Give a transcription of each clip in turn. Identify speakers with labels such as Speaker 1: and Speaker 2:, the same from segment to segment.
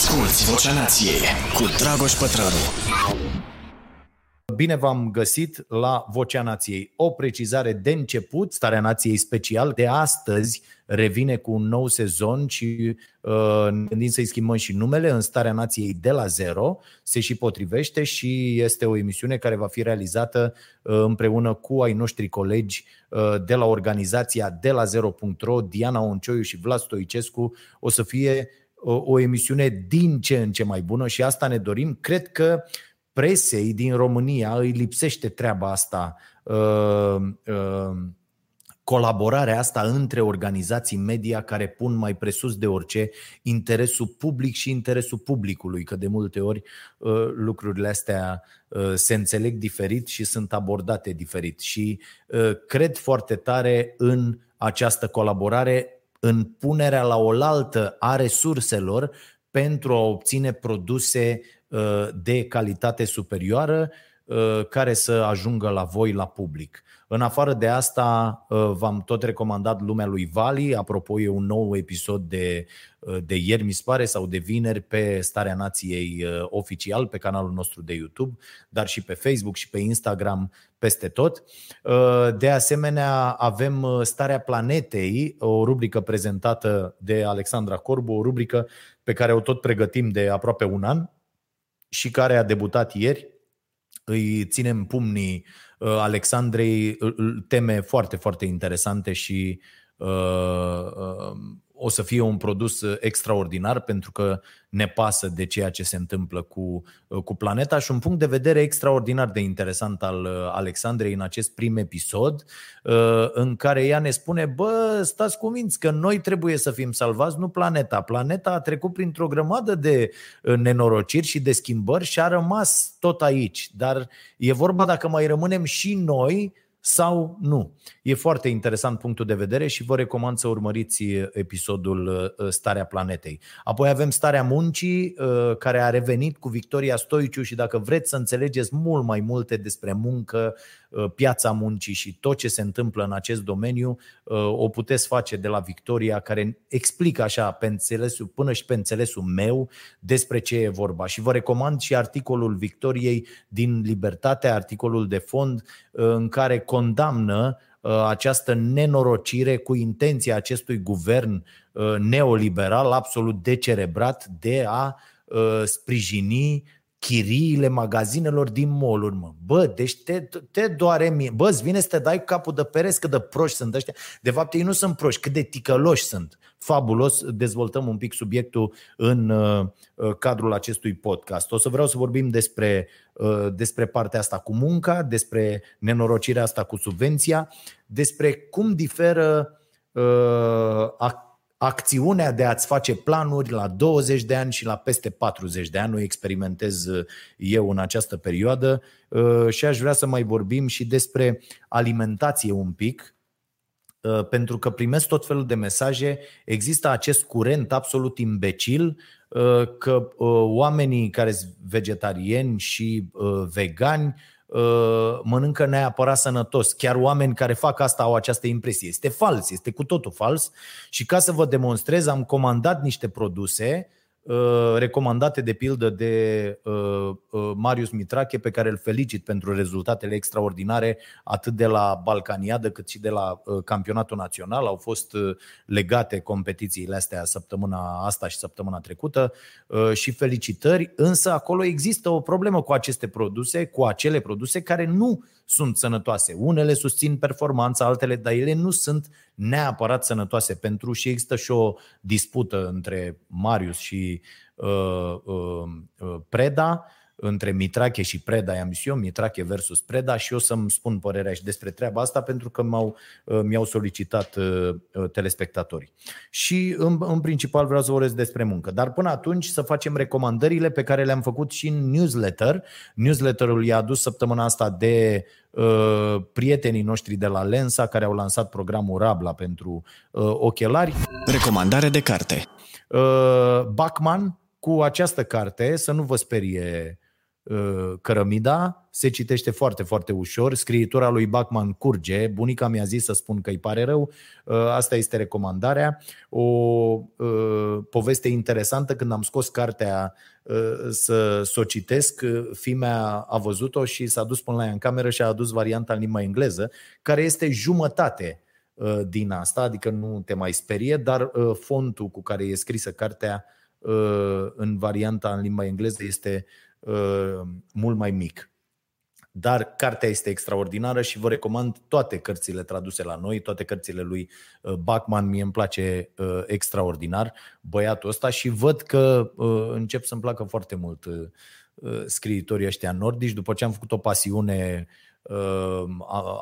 Speaker 1: Asculți Vocea Nației cu Dragoș Pătrălu.
Speaker 2: Bine v-am găsit la Vocea Nației. O precizare de început, Starea Nației Special de astăzi revine cu un nou sezon și uh, ne gândim să-i schimbăm și numele în Starea Nației de la zero. Se și potrivește și este o emisiune care va fi realizată uh, împreună cu ai noștri colegi uh, de la organizația de la zero.ro, Diana Oncioiu și Vlad Stoicescu. O să fie o, o emisiune din ce în ce mai bună și asta ne dorim. Cred că presei din România îi lipsește treaba asta, uh, uh, colaborarea asta între organizații media care pun mai presus de orice interesul public și interesul publicului, că de multe ori uh, lucrurile astea se înțeleg diferit și sunt abordate diferit. Și cred foarte tare în această colaborare, în punerea la oaltă a resurselor pentru a obține produse Uh, de calitate superioară uh, care să ajungă la voi, la public. În afară de asta, uh, v-am tot recomandat Lumea lui Vali, apropo e un nou episod de, de ieri, mi se pare, sau de vineri pe Starea Nației oficial, pe canalul nostru de YouTube, dar și pe Facebook și pe Instagram, peste tot. De asemenea, avem Starea Planetei, o rubrică prezentată de Alexandra Corbu, o rubrică pe care o tot pregătim de aproape un an, și care a debutat ieri. Îi ținem pumnii uh, Alexandrei, teme foarte, foarte interesante și uh, uh, o să fie un produs uh, extraordinar pentru că ne pasă de ceea ce se întâmplă cu, uh, cu planeta și un punct de vedere extraordinar de interesant al uh, Alexandrei în acest prim episod în care ea ne spune bă, stați cu minți că noi trebuie să fim salvați, nu planeta. Planeta a trecut printr-o grămadă de nenorociri și de schimbări și a rămas tot aici. Dar e vorba dacă mai rămânem și noi sau nu. E foarte interesant punctul de vedere și vă recomand să urmăriți episodul uh, Starea Planetei. Apoi avem Starea Muncii, uh, care a revenit cu Victoria Stoiciu și dacă vreți să înțelegeți mult mai multe despre muncă, uh, piața muncii și tot ce se întâmplă în acest domeniu, o puteți face de la Victoria, care explică așa pe înțelesul, până și pe înțelesul meu despre ce e vorba. Și vă recomand și articolul Victoriei din Libertate, articolul de fond, în care condamnă uh, această nenorocire cu intenția acestui guvern uh, neoliberal absolut decerebrat de a uh, sprijini chiriile magazinelor din mall mă. Bă, deci te, te doare mie. Bă, îți vine să te dai cu capul de pereți cât de proști sunt ăștia. De fapt, ei nu sunt proști, cât de ticăloși sunt. Fabulos, dezvoltăm un pic subiectul în uh, cadrul acestui podcast. O să vreau să vorbim despre, uh, despre partea asta cu munca, despre nenorocirea asta cu subvenția, despre cum diferă uh, acțiunea de a-ți face planuri la 20 de ani și la peste 40 de ani. O experimentez uh, eu în această perioadă uh, și aș vrea să mai vorbim și despre alimentație un pic, uh, pentru că primesc tot felul de mesaje. Există acest curent absolut imbecil că oamenii care sunt vegetariani și vegani Uh, mănâncă neapărat sănătos. Chiar oameni care fac asta au această impresie. Este fals, este cu totul fals și ca să vă demonstrez am comandat niște produse Uh, recomandate de pildă de uh, uh, Marius Mitrache, pe care îl felicit pentru rezultatele extraordinare atât de la Balcaniadă cât și de la campionatul național. Au fost legate competițiile astea săptămâna asta și săptămâna trecută și felicitări, însă acolo există o problemă cu aceste produse, cu acele produse care nu sunt sănătoase. Unele susțin performanța, altele, dar ele nu sunt neapărat sănătoase pentru și există și o dispută între Marius și uh, uh, uh, Preda între Mitrache și Preda, i-am zis eu, Mitrache versus Preda și eu să-mi spun părerea și despre treaba asta pentru că m-au, uh, mi-au solicitat uh, uh, telespectatorii. Și în, în principal vreau să vorbesc despre muncă. Dar până atunci să facem recomandările pe care le-am făcut și în newsletter. Newsletterul i-a adus săptămâna asta de uh, prietenii noștri de la Lensa care au lansat programul Rabla pentru uh, ochelari.
Speaker 1: Recomandare de carte.
Speaker 2: Uh, Bachman cu această carte, să nu vă sperie uh, Cărămida, se citește foarte, foarte ușor. Scriitura lui Bachman curge. Bunica mi-a zis să spun că îi pare rău. Uh, asta este recomandarea. O uh, poveste interesantă. Când am scos cartea să, să o citesc, fimea a văzut-o și s-a dus până la ea în cameră și a adus varianta în limba engleză, care este jumătate din asta, adică nu te mai sperie, dar fontul cu care e scrisă cartea în varianta în limba engleză este Uh, mult mai mic. Dar cartea este extraordinară și vă recomand toate cărțile traduse la noi, toate cărțile lui uh, Bachman, mie îmi place uh, extraordinar băiatul ăsta și văd că încep să-mi placă foarte mult scriitorii ăștia nordici. După ce am făcut o pasiune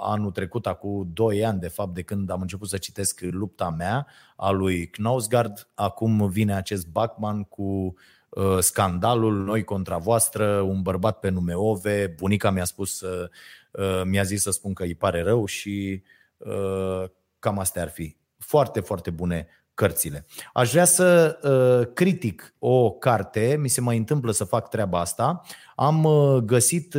Speaker 2: anul trecut, acum 2 ani de fapt, de când am început să citesc Lupta mea a lui Knausgard, acum vine acest Bachman cu Uh, scandalul Noi contra voastră, un bărbat pe nume Ove, bunica mi-a spus, uh, mi-a zis să spun că îi pare rău și uh, cam astea ar fi. Foarte, foarte bune cărțile. Aș vrea să critic o carte, mi se mai întâmplă să fac treaba asta. Am găsit,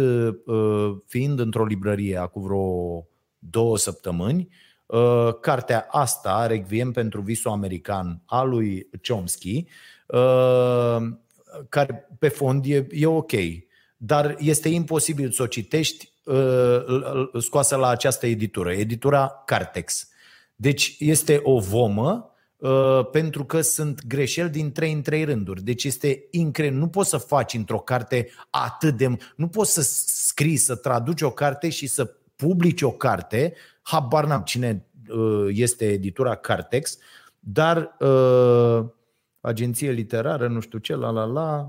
Speaker 2: fiind într-o librărie acum vreo două săptămâni, cartea asta, Requiem pentru visul american, a lui Chomsky, Uh, care pe fond e, e ok, dar este imposibil să o citești uh, scoasă la această editură, editura Cartex. Deci este o vomă uh, pentru că sunt greșeli din trei în trei rânduri. Deci este incredibil. Nu poți să faci într-o carte atât de... Nu poți să scrii, să traduci o carte și să publici o carte. Habar n-am cine este editura Cartex, dar uh, agenție literară, nu știu ce, la la la,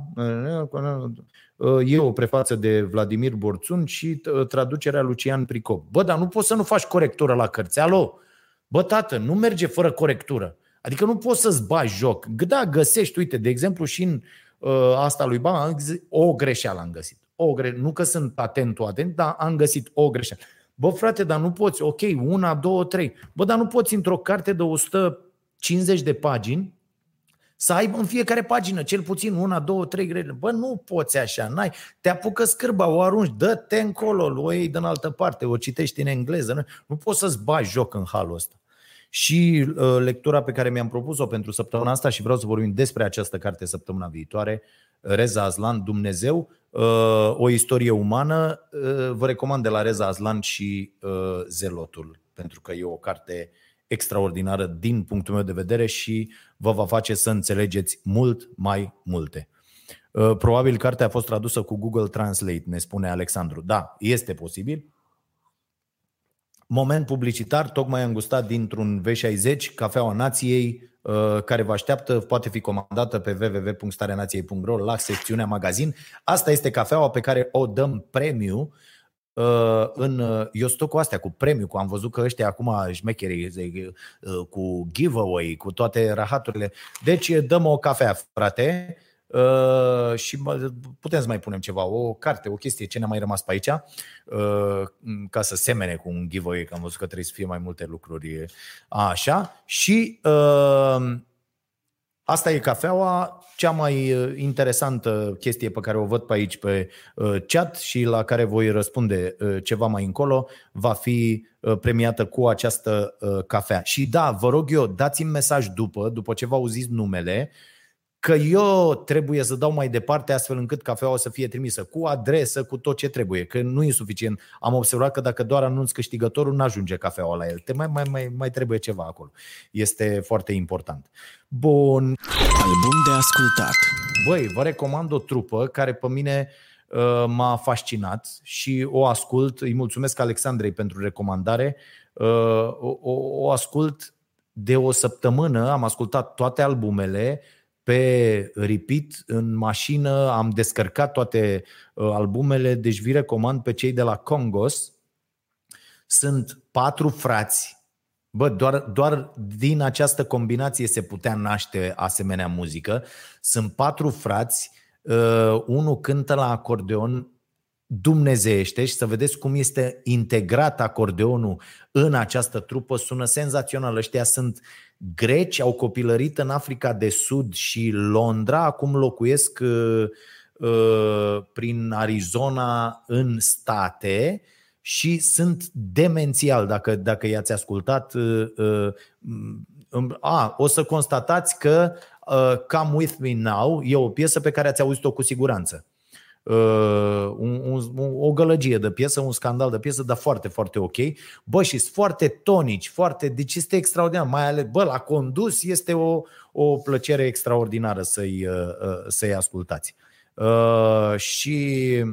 Speaker 2: e o prefață de Vladimir Borțun și traducerea Lucian Pricop. Bă, dar nu poți să nu faci corectură la cărți, alo? Bă, tată, nu merge fără corectură. Adică nu poți să-ți bagi joc. Da, găsești, uite, de exemplu, și în uh, asta lui Bama, o greșeală am găsit. O gre... Nu că sunt atentul atent, dar am găsit o greșeală. Bă, frate, dar nu poți, ok, una, două, trei. Bă, dar nu poți într-o carte de 150 de pagini să aibă în fiecare pagină cel puțin una, două, trei grele. Bă, nu poți așa, n-ai. Te apucă scârba, o arunci, dă-te încolo, o iei din altă parte, o citești în engleză. Nu, nu poți să-ți bagi joc în halul ăsta. Și uh, lectura pe care mi-am propus-o pentru săptămâna asta și vreau să vorbim despre această carte săptămâna viitoare, Reza Aslan, Dumnezeu, uh, o istorie umană. Uh, vă recomand de la Reza Aslan și uh, Zelotul, pentru că e o carte extraordinară din punctul meu de vedere și vă va face să înțelegeți mult mai multe. Uh, probabil cartea a fost tradusă cu Google Translate, ne spune Alexandru. Da, este posibil. Moment publicitar, tocmai am gustat dintr-un V60, cafeaua nației, uh, care vă așteaptă, poate fi comandată pe www.stareanației.ro la secțiunea magazin. Asta este cafeaua pe care o dăm premiu Uh, în, uh, eu stau cu astea, cu premiu, cu am văzut că ăștia acum șmecherii uh, cu giveaway, cu toate rahaturile. Deci dăm o cafea, frate, și putem să mai punem ceva, o carte, o chestie, ce ne-a mai rămas pe aici, ca să semene cu un giveaway, că am văzut că trebuie să fie mai multe lucruri așa. Și asta e cafeaua, cea mai uh, interesantă chestie pe care o văd pe aici pe uh, chat și la care voi răspunde uh, ceva mai încolo va fi premiată cu această cafea. Și da, vă rog eu, dați-mi mesaj după, după ce vă auziți numele, că eu trebuie să dau mai departe astfel încât cafeaua să fie trimisă cu adresă, cu tot ce trebuie, că nu e suficient. Am observat că dacă doar anunț câștigătorul, nu ajunge cafeaua la el. Te mai, mai, mai, mai trebuie ceva acolo. Este foarte important. Bun.
Speaker 1: Album de ascultat.
Speaker 2: Băi, vă recomand o trupă care pe mine uh, m-a fascinat și o ascult. Îi mulțumesc Alexandrei pentru recomandare. Uh, o, o, o ascult de o săptămână, am ascultat toate albumele, pe repeat în mașină, am descărcat toate uh, albumele, deci vi recomand pe cei de la Congos. Sunt patru frați. Bă, doar, doar din această combinație se putea naște asemenea muzică. Sunt patru frați, uh, unul cântă la acordeon dumnezeiește și să vedeți cum este integrat acordeonul în această trupă, sună senzațional. Ăștia sunt greci, au copilărit în Africa de Sud și Londra, acum locuiesc uh, prin Arizona în state și sunt demențial. Dacă, dacă i-ați ascultat, a, o să constatați că Come With Me Now e o piesă pe care ați auzit-o cu siguranță. Uh, un, un, o gălăgie de piesă, un scandal de piesă, dar foarte, foarte ok. Bă, și sunt foarte tonici, foarte, deci este extraordinar, mai ales, bă, la condus este o, o plăcere extraordinară să-i, uh, uh, să-i ascultați. Uh, și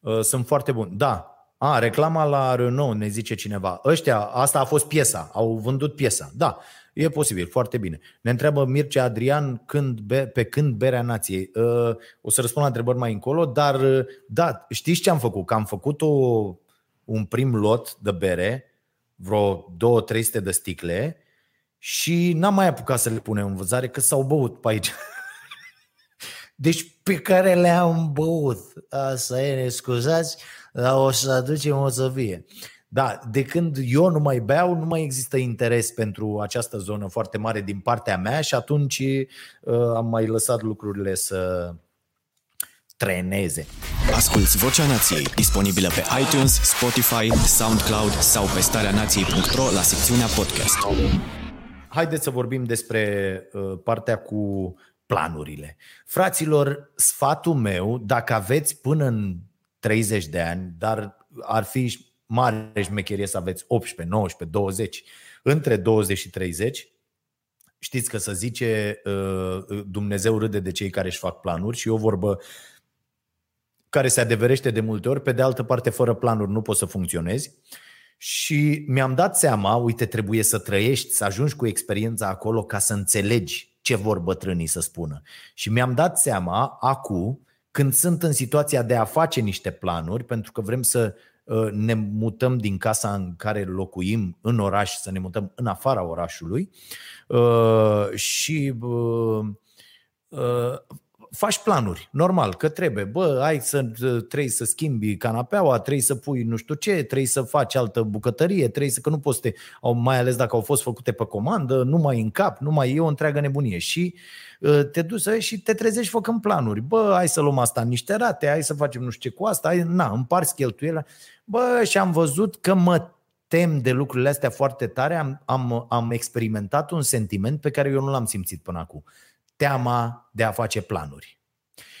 Speaker 2: uh, sunt foarte buni. Da, a, reclama la Renault, ne zice cineva. Ăștia, asta a fost piesa, au vândut piesa. Da, E posibil, foarte bine. Ne întreabă Mircea Adrian când be, pe când berea nației. Uh, o să răspund la întrebări mai încolo, dar uh, da, știți ce am făcut? Că am făcut o, un prim lot de bere, vreo 2-300 de sticle și n-am mai apucat să le punem în vânzare că s-au băut pe aici. Deci pe care le-am băut. Asta e, ne scuzați, dar o să aducem o să fie. Da, de când eu nu mai beau, nu mai există interes pentru această zonă foarte mare din partea mea și atunci uh, am mai lăsat lucrurile să treneze.
Speaker 1: Asculți Vocea Nației, disponibilă pe iTunes, Spotify, SoundCloud sau pe starea nației.ro la secțiunea podcast.
Speaker 2: Haideți să vorbim despre uh, partea cu planurile. Fraților, sfatul meu, dacă aveți până în 30 de ani, dar ar fi mare șmecherie să aveți 18, 19, 20, între 20 și 30, știți că să zice uh, Dumnezeu râde de cei care își fac planuri și o vorbă care se adeverește de multe ori, pe de altă parte fără planuri nu poți să funcționezi. Și mi-am dat seama, uite, trebuie să trăiești, să ajungi cu experiența acolo ca să înțelegi ce vor bătrânii să spună. Și mi-am dat seama, acum, când sunt în situația de a face niște planuri, pentru că vrem să Uh, ne mutăm din casa în care locuim în oraș, să ne mutăm în afara orașului. Uh, și uh, faci planuri, normal, că trebuie. Bă, ai să, trebuie să schimbi canapeaua, trebuie să pui nu știu ce, trebuie să faci altă bucătărie, trebuie să, că nu poți să te, mai ales dacă au fost făcute pe comandă, nu mai în cap, nu mai e o întreagă nebunie. Și uh, te duci și te trezești făcând planuri. Bă, hai să luăm asta în niște rate, hai să facem nu știu ce cu asta, hai, na, împarți cheltuielile. Bă, și am văzut că mă tem de lucrurile astea foarte tare, am, am, am experimentat un sentiment pe care eu nu l-am simțit până acum teama de a face planuri.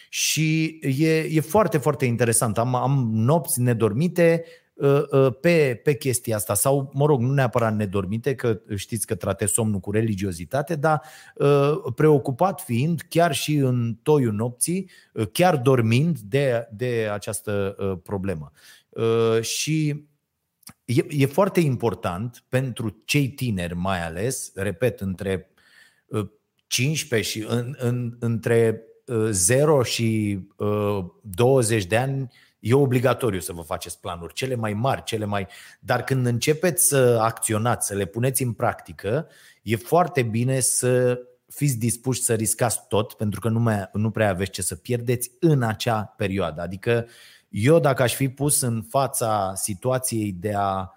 Speaker 2: Și e, e foarte, foarte interesant. Am, am nopți nedormite uh, uh, pe, pe chestia asta sau, mă rog, nu neapărat nedormite, că știți că tratez somnul cu religiozitate, dar uh, preocupat fiind, chiar și în toiul nopții, chiar dormind de, de această problemă. Și e, e foarte important pentru cei tineri, mai ales, repet, între 15 și în, în, între 0 uh, și uh, 20 de ani e obligatoriu să vă faceți planuri, cele mai mari, cele mai. Dar când începeți să acționați, să le puneți în practică, e foarte bine să fiți dispuși să riscați tot, pentru că nu, mai, nu prea aveți ce să pierdeți în acea perioadă. Adică eu, dacă aș fi pus în fața situației de a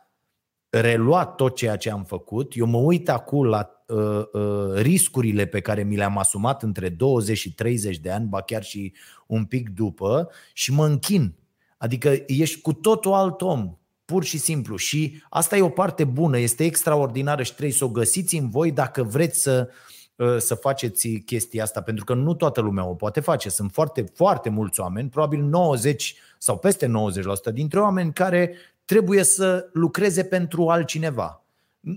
Speaker 2: relua tot ceea ce am făcut, eu mă uit acum la uh, uh, riscurile pe care mi le-am asumat între 20 și 30 de ani, ba chiar și un pic după, și mă închin. Adică ești cu totul alt om, pur și simplu. Și asta e o parte bună, este extraordinară și trebuie să o găsiți în voi dacă vreți să, uh, să faceți chestia asta, pentru că nu toată lumea o poate face. Sunt foarte, foarte mulți oameni, probabil 90 sau peste 90% dintre oameni care trebuie să lucreze pentru altcineva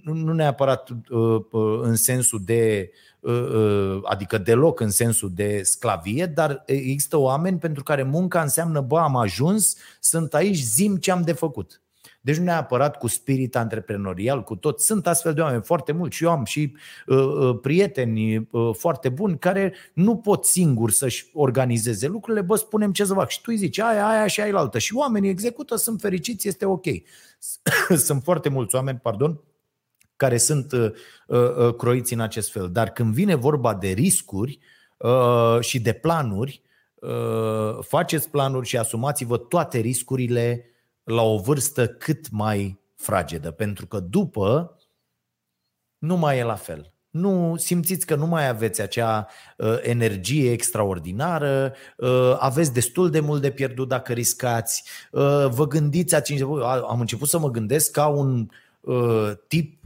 Speaker 2: nu neapărat uh, uh, în sensul de, uh, adică deloc în sensul de sclavie, dar există oameni pentru care munca înseamnă, bă, am ajuns, sunt aici, zim ce am de făcut. Deci nu neapărat cu spirit antreprenorial, cu tot. Sunt astfel de oameni foarte mulți și eu am și uh, prieteni uh, foarte buni care nu pot singuri să-și organizeze lucrurile. Bă, spunem ce să fac. Și tu îi zici aia, aia și aia altă. Și oamenii execută, sunt fericiți, este ok. sunt foarte mulți oameni, pardon, care sunt uh, uh, uh, croiți în acest fel. Dar când vine vorba de riscuri uh, și de planuri, uh, faceți planuri și asumați-vă toate riscurile la o vârstă cât mai fragedă, pentru că după nu mai e la fel. nu simțiți că nu mai aveți acea uh, energie extraordinară, uh, aveți destul de mult de pierdut dacă riscați, uh, vă gândiți, ați, am început să mă gândesc ca un uh, tip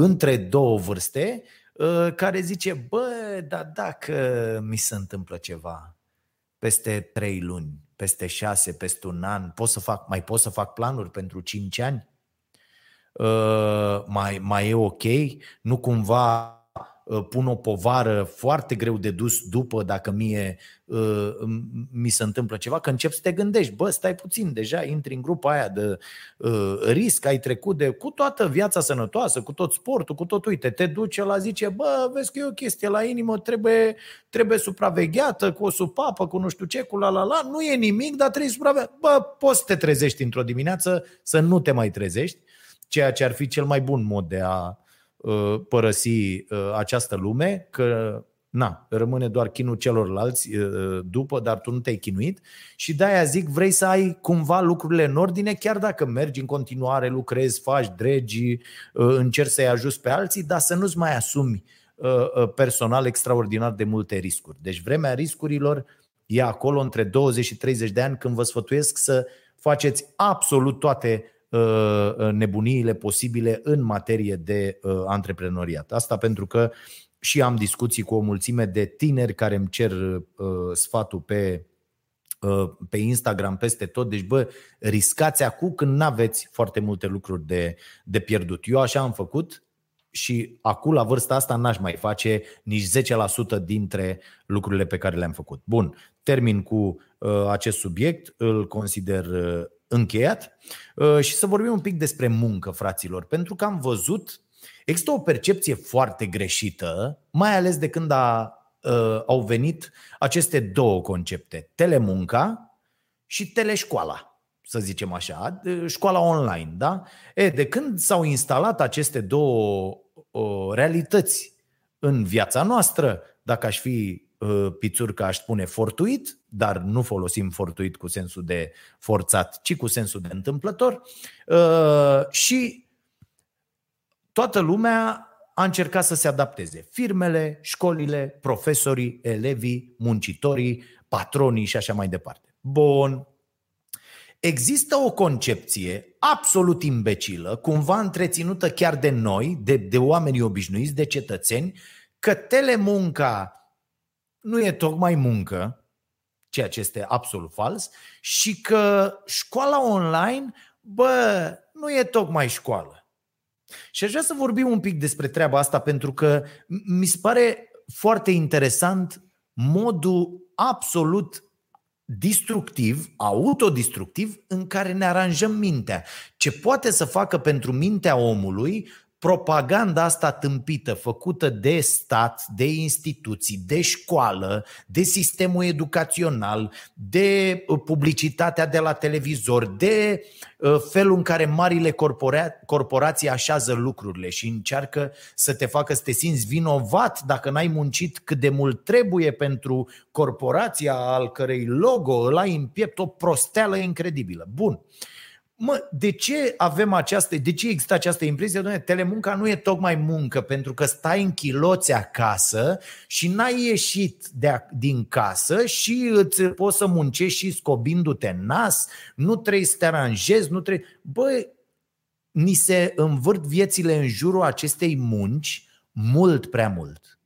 Speaker 2: între două vârste uh, care zice, bă, dar dacă mi se întâmplă ceva peste trei luni, peste șase, peste un an, pot să fac, mai pot să fac planuri pentru cinci ani? Uh, mai, mai e ok? Nu cumva Uh, pun o povară foarte greu de dus după dacă mie uh, mi se întâmplă ceva, că încep să te gândești, bă, stai puțin, deja intri în grupa aia de uh, risc, ai trecut de cu toată viața sănătoasă, cu tot sportul, cu tot, uite, te duce la zice, bă, vezi că e o chestie la inimă, trebuie, trebuie supravegheată cu o supapă, cu nu știu ce, cu la la la, nu e nimic, dar trebuie supravegheată. Bă, poți să te trezești într-o dimineață, să nu te mai trezești, ceea ce ar fi cel mai bun mod de a Uh, părăsi uh, această lume, că na, rămâne doar chinul celorlalți uh, după, dar tu nu te-ai chinuit și de-aia zic, vrei să ai cumva lucrurile în ordine, chiar dacă mergi în continuare, lucrezi, faci dregi, încerci să-i ajuți pe alții, dar să nu-ți mai asumi personal extraordinar de multe riscuri. Deci vremea riscurilor e acolo între 20 și 30 de ani când vă sfătuiesc să faceți absolut toate Uh, uh, nebuniile posibile în materie de uh, antreprenoriat. Asta pentru că și am discuții cu o mulțime de tineri care îmi cer sfatul pe pe Instagram, peste tot. Deci, bă, riscați acum când nu aveți foarte multe lucruri de, de pierdut. Eu așa am făcut și acum, la vârsta asta, n-aș mai face nici 10% dintre lucrurile pe care le-am făcut. Bun, termin cu uh, acest subiect, îl consider uh, încheiat uh, și să vorbim un pic despre muncă, fraților, pentru că am văzut, există o percepție foarte greșită, mai ales de când a, uh, au venit aceste două concepte, telemunca și teleșcoala, să zicem așa, școala online, da? E, de când s-au instalat aceste două uh, realități în viața noastră, dacă aș fi Uh, pițurcă aș spune fortuit, dar nu folosim fortuit cu sensul de forțat, ci cu sensul de întâmplător. Uh, și toată lumea a încercat să se adapteze. Firmele, școlile, profesorii, elevii, muncitorii, patronii și așa mai departe. Bun. Există o concepție absolut imbecilă, cumva întreținută chiar de noi, de, de oamenii obișnuiți, de cetățeni, că telemunca nu e tocmai muncă, ceea ce este absolut fals, și că școala online, bă, nu e tocmai școală. Și aș vrea să vorbim un pic despre treaba asta pentru că mi se pare foarte interesant modul absolut destructiv, autodestructiv în care ne aranjăm mintea. Ce poate să facă pentru mintea omului propaganda asta tâmpită, făcută de stat, de instituții, de școală, de sistemul educațional, de uh, publicitatea de la televizor, de uh, felul în care marile corpora- corporații așează lucrurile și încearcă să te facă să te simți vinovat dacă n-ai muncit cât de mult trebuie pentru corporația al cărei logo îl ai în piept, o prosteală incredibilă. Bun. Uh, Mă, de ce avem această, de ce există această impresie? Doamne, telemunca nu e tocmai muncă, pentru că stai în chiloți acasă și n-ai ieșit de, din casă și îți poți să muncești și scobindu-te în nas, nu trebuie să te aranjezi, nu trebuie... Băi, ni se învârt viețile în jurul acestei munci mult prea mult.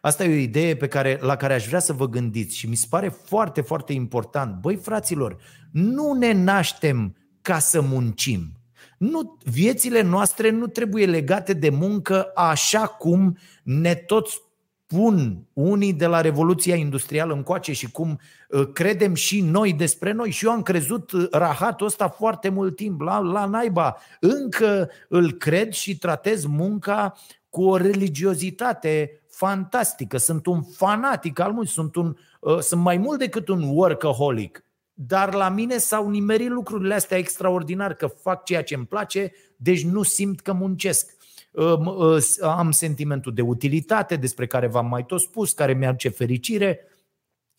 Speaker 2: Asta e o idee pe care, la care aș vrea să vă gândiți și mi se pare foarte, foarte important. Băi, fraților, nu ne naștem ca să muncim. Nu, viețile noastre nu trebuie legate de muncă așa cum ne tot spun unii de la Revoluția Industrială încoace și cum uh, credem și noi despre noi. Și eu am crezut uh, rahatul ăsta foarte mult timp, la, la naiba. Încă îl cred și tratez munca cu o religiozitate fantastică. Sunt un fanatic al muncii, sunt, un, uh, sunt mai mult decât un workaholic dar la mine s-au nimerit lucrurile astea extraordinar, că fac ceea ce îmi place, deci nu simt că muncesc. Am sentimentul de utilitate despre care v-am mai tot spus, care mi-aduce fericire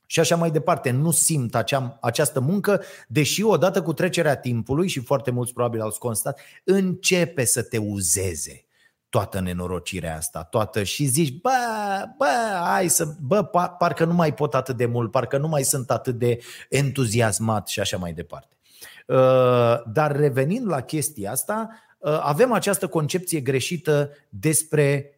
Speaker 2: și așa mai departe. Nu simt acea, această muncă, deși odată cu trecerea timpului, și foarte mulți probabil au constat, începe să te uzeze toată nenorocirea asta, toată și zici, bă, bă, hai să, bă, parcă nu mai pot atât de mult, parcă nu mai sunt atât de entuziasmat și așa mai departe. Uh, dar revenind la chestia asta, uh, avem această concepție greșită despre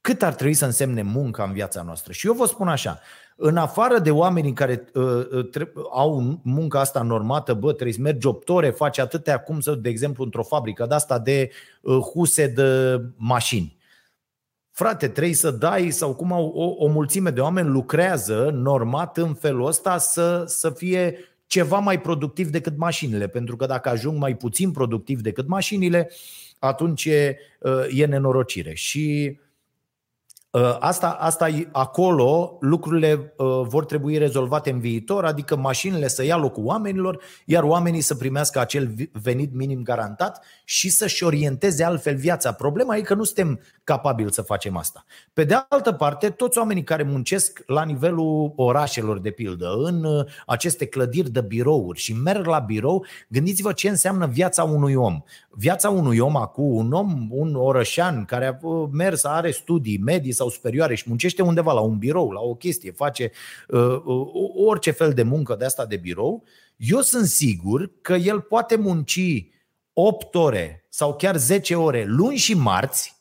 Speaker 2: cât ar trebui să însemne munca în viața noastră. Și eu vă spun așa, în afară de oamenii care uh, uh, au munca asta normată, bă, trebuie să mergi 8 ore, faci atâtea cum să, de exemplu, într-o fabrică de asta de uh, huse de mașini. Frate, trebuie să dai, sau cum au, o, o mulțime de oameni lucrează normat în felul ăsta să, să fie ceva mai productiv decât mașinile. Pentru că dacă ajung mai puțin productiv decât mașinile, atunci e, uh, e nenorocire. Și Uh, asta, asta acolo lucrurile uh, vor trebui rezolvate în viitor, adică mașinile să ia locul oamenilor, iar oamenii să primească acel venit minim garantat și să-și orienteze altfel viața. Problema e că nu suntem capabili să facem asta. Pe de altă parte, toți oamenii care muncesc la nivelul orașelor, de pildă, în uh, aceste clădiri de birouri și merg la birou, gândiți-vă ce înseamnă viața unui om. Viața unui om acum, un om, un orășan care a mers, are studii medii sau superioare și muncește undeva la un birou, la o chestie, face uh, uh, orice fel de muncă de asta de birou, eu sunt sigur că el poate munci 8 ore sau chiar 10 ore luni și marți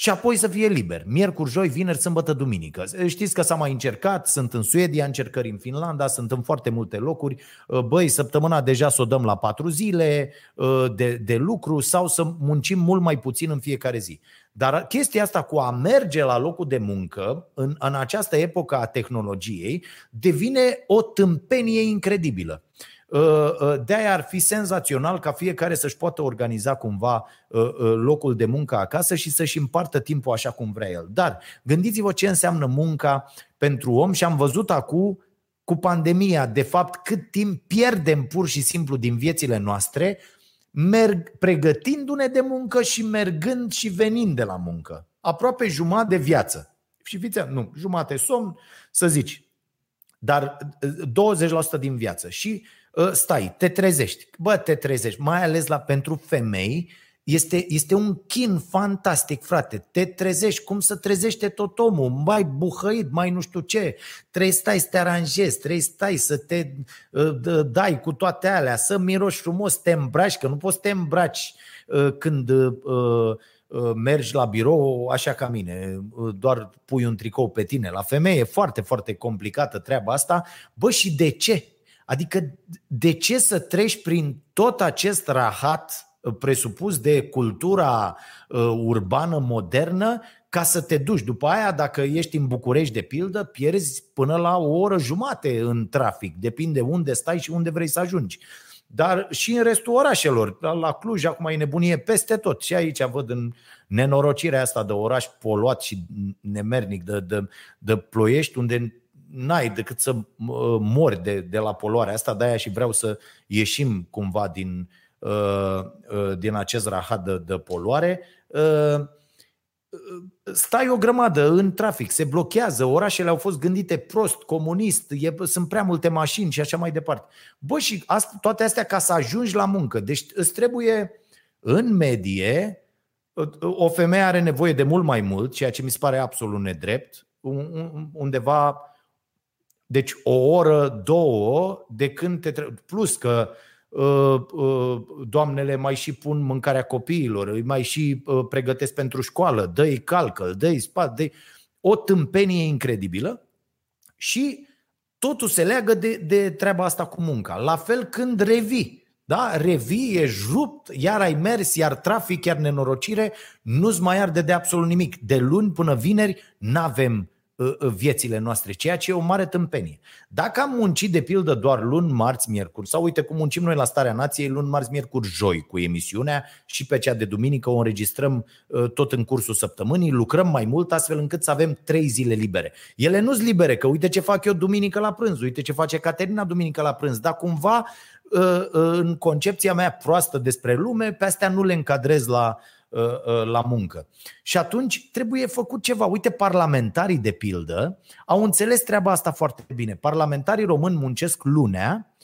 Speaker 2: și apoi să fie liber. Miercuri, joi, vineri, sâmbătă, duminică. Știți că s-a mai încercat, sunt în Suedia, încercări în Finlanda, sunt în foarte multe locuri. Uh, băi, săptămâna deja să o dăm la patru zile uh, de, de lucru sau să muncim mult mai puțin în fiecare zi. Dar chestia asta cu a merge la locul de muncă în, în această epocă a tehnologiei devine o tâmpenie incredibilă. Uh, uh, de-aia ar fi senzațional ca fiecare să-și poată organiza cumva uh, locul de muncă acasă și să-și împartă timpul așa cum vrea el. Dar gândiți-vă ce înseamnă munca pentru om și am văzut acum cu pandemia, de fapt, cât timp pierdem pur și simplu din viețile noastre merg pregătindu-ne de muncă și mergând și venind de la muncă. Aproape jumătate de viață. Și fiți, nu, jumate somn, să zici, dar 20% din viață. Și Ă, stai, te trezești. Bă, te trezești, mai ales la pentru femei, este, este un chin fantastic, frate. Te trezești, cum să trezește tot omul, mai buhăit, mai nu știu ce. Trebuie stai să te aranjezi, trebuie stai să te uh, dai cu toate alea, să miroși frumos, te îmbraci, că nu poți să te îmbraci uh, când uh, uh, mergi la birou așa ca mine, doar pui un tricou pe tine. La femeie e foarte, foarte complicată treaba asta. Bă, și de ce? Adică de ce să treci prin tot acest rahat uh, presupus de cultura uh, urbană modernă ca să te duci. După aia, dacă ești în București, de pildă, pierzi până la o oră jumate în trafic. Depinde unde stai și unde vrei să ajungi. Dar și în restul orașelor, la Cluj, acum e nebunie peste tot. Și aici văd în nenorocirea asta de oraș poluat și nemernic de, de, de ploiești, unde n-ai decât să mori de, de la poluarea asta, de-aia și vreau să ieșim cumva din, uh, uh, din acest rahat de, de poluare. Uh, stai o grămadă în trafic, se blochează, orașele au fost gândite prost, comunist, e, sunt prea multe mașini și așa mai departe. Bă, și asta, toate astea ca să ajungi la muncă. Deci îți trebuie în medie, o femeie are nevoie de mult mai mult, ceea ce mi se pare absolut nedrept, undeva deci o oră, două de când te tre- Plus că uh, uh, doamnele mai și pun mâncarea copiilor, îi mai și uh, pregătesc pentru școală, dă-i calcă, dă-i spat, dă o tâmpenie incredibilă și totul se leagă de, de treaba asta cu munca. La fel când revii. Da? Revii, e rupt, iar ai mers, iar trafic, iar nenorocire, nu-ți mai arde de absolut nimic. De luni până vineri n-avem Uh, uh, viețile noastre, ceea ce e o mare tâmpenie. Dacă am muncit de pildă doar luni, marți, miercuri, sau uite cum muncim noi la Starea Nației luni, marți, miercuri, joi cu emisiunea și pe cea de duminică o înregistrăm uh, tot în cursul săptămânii, lucrăm mai mult astfel încât să avem trei zile libere. Ele nu sunt libere, că uite ce fac eu duminică la prânz, uite ce face Caterina duminică la prânz, dar cumva în concepția mea proastă despre lume, pe astea nu le încadrez la, Uh, uh, la muncă. Și atunci trebuie făcut ceva. Uite, parlamentarii, de pildă, au înțeles treaba asta foarte bine. Parlamentarii români muncesc lunea,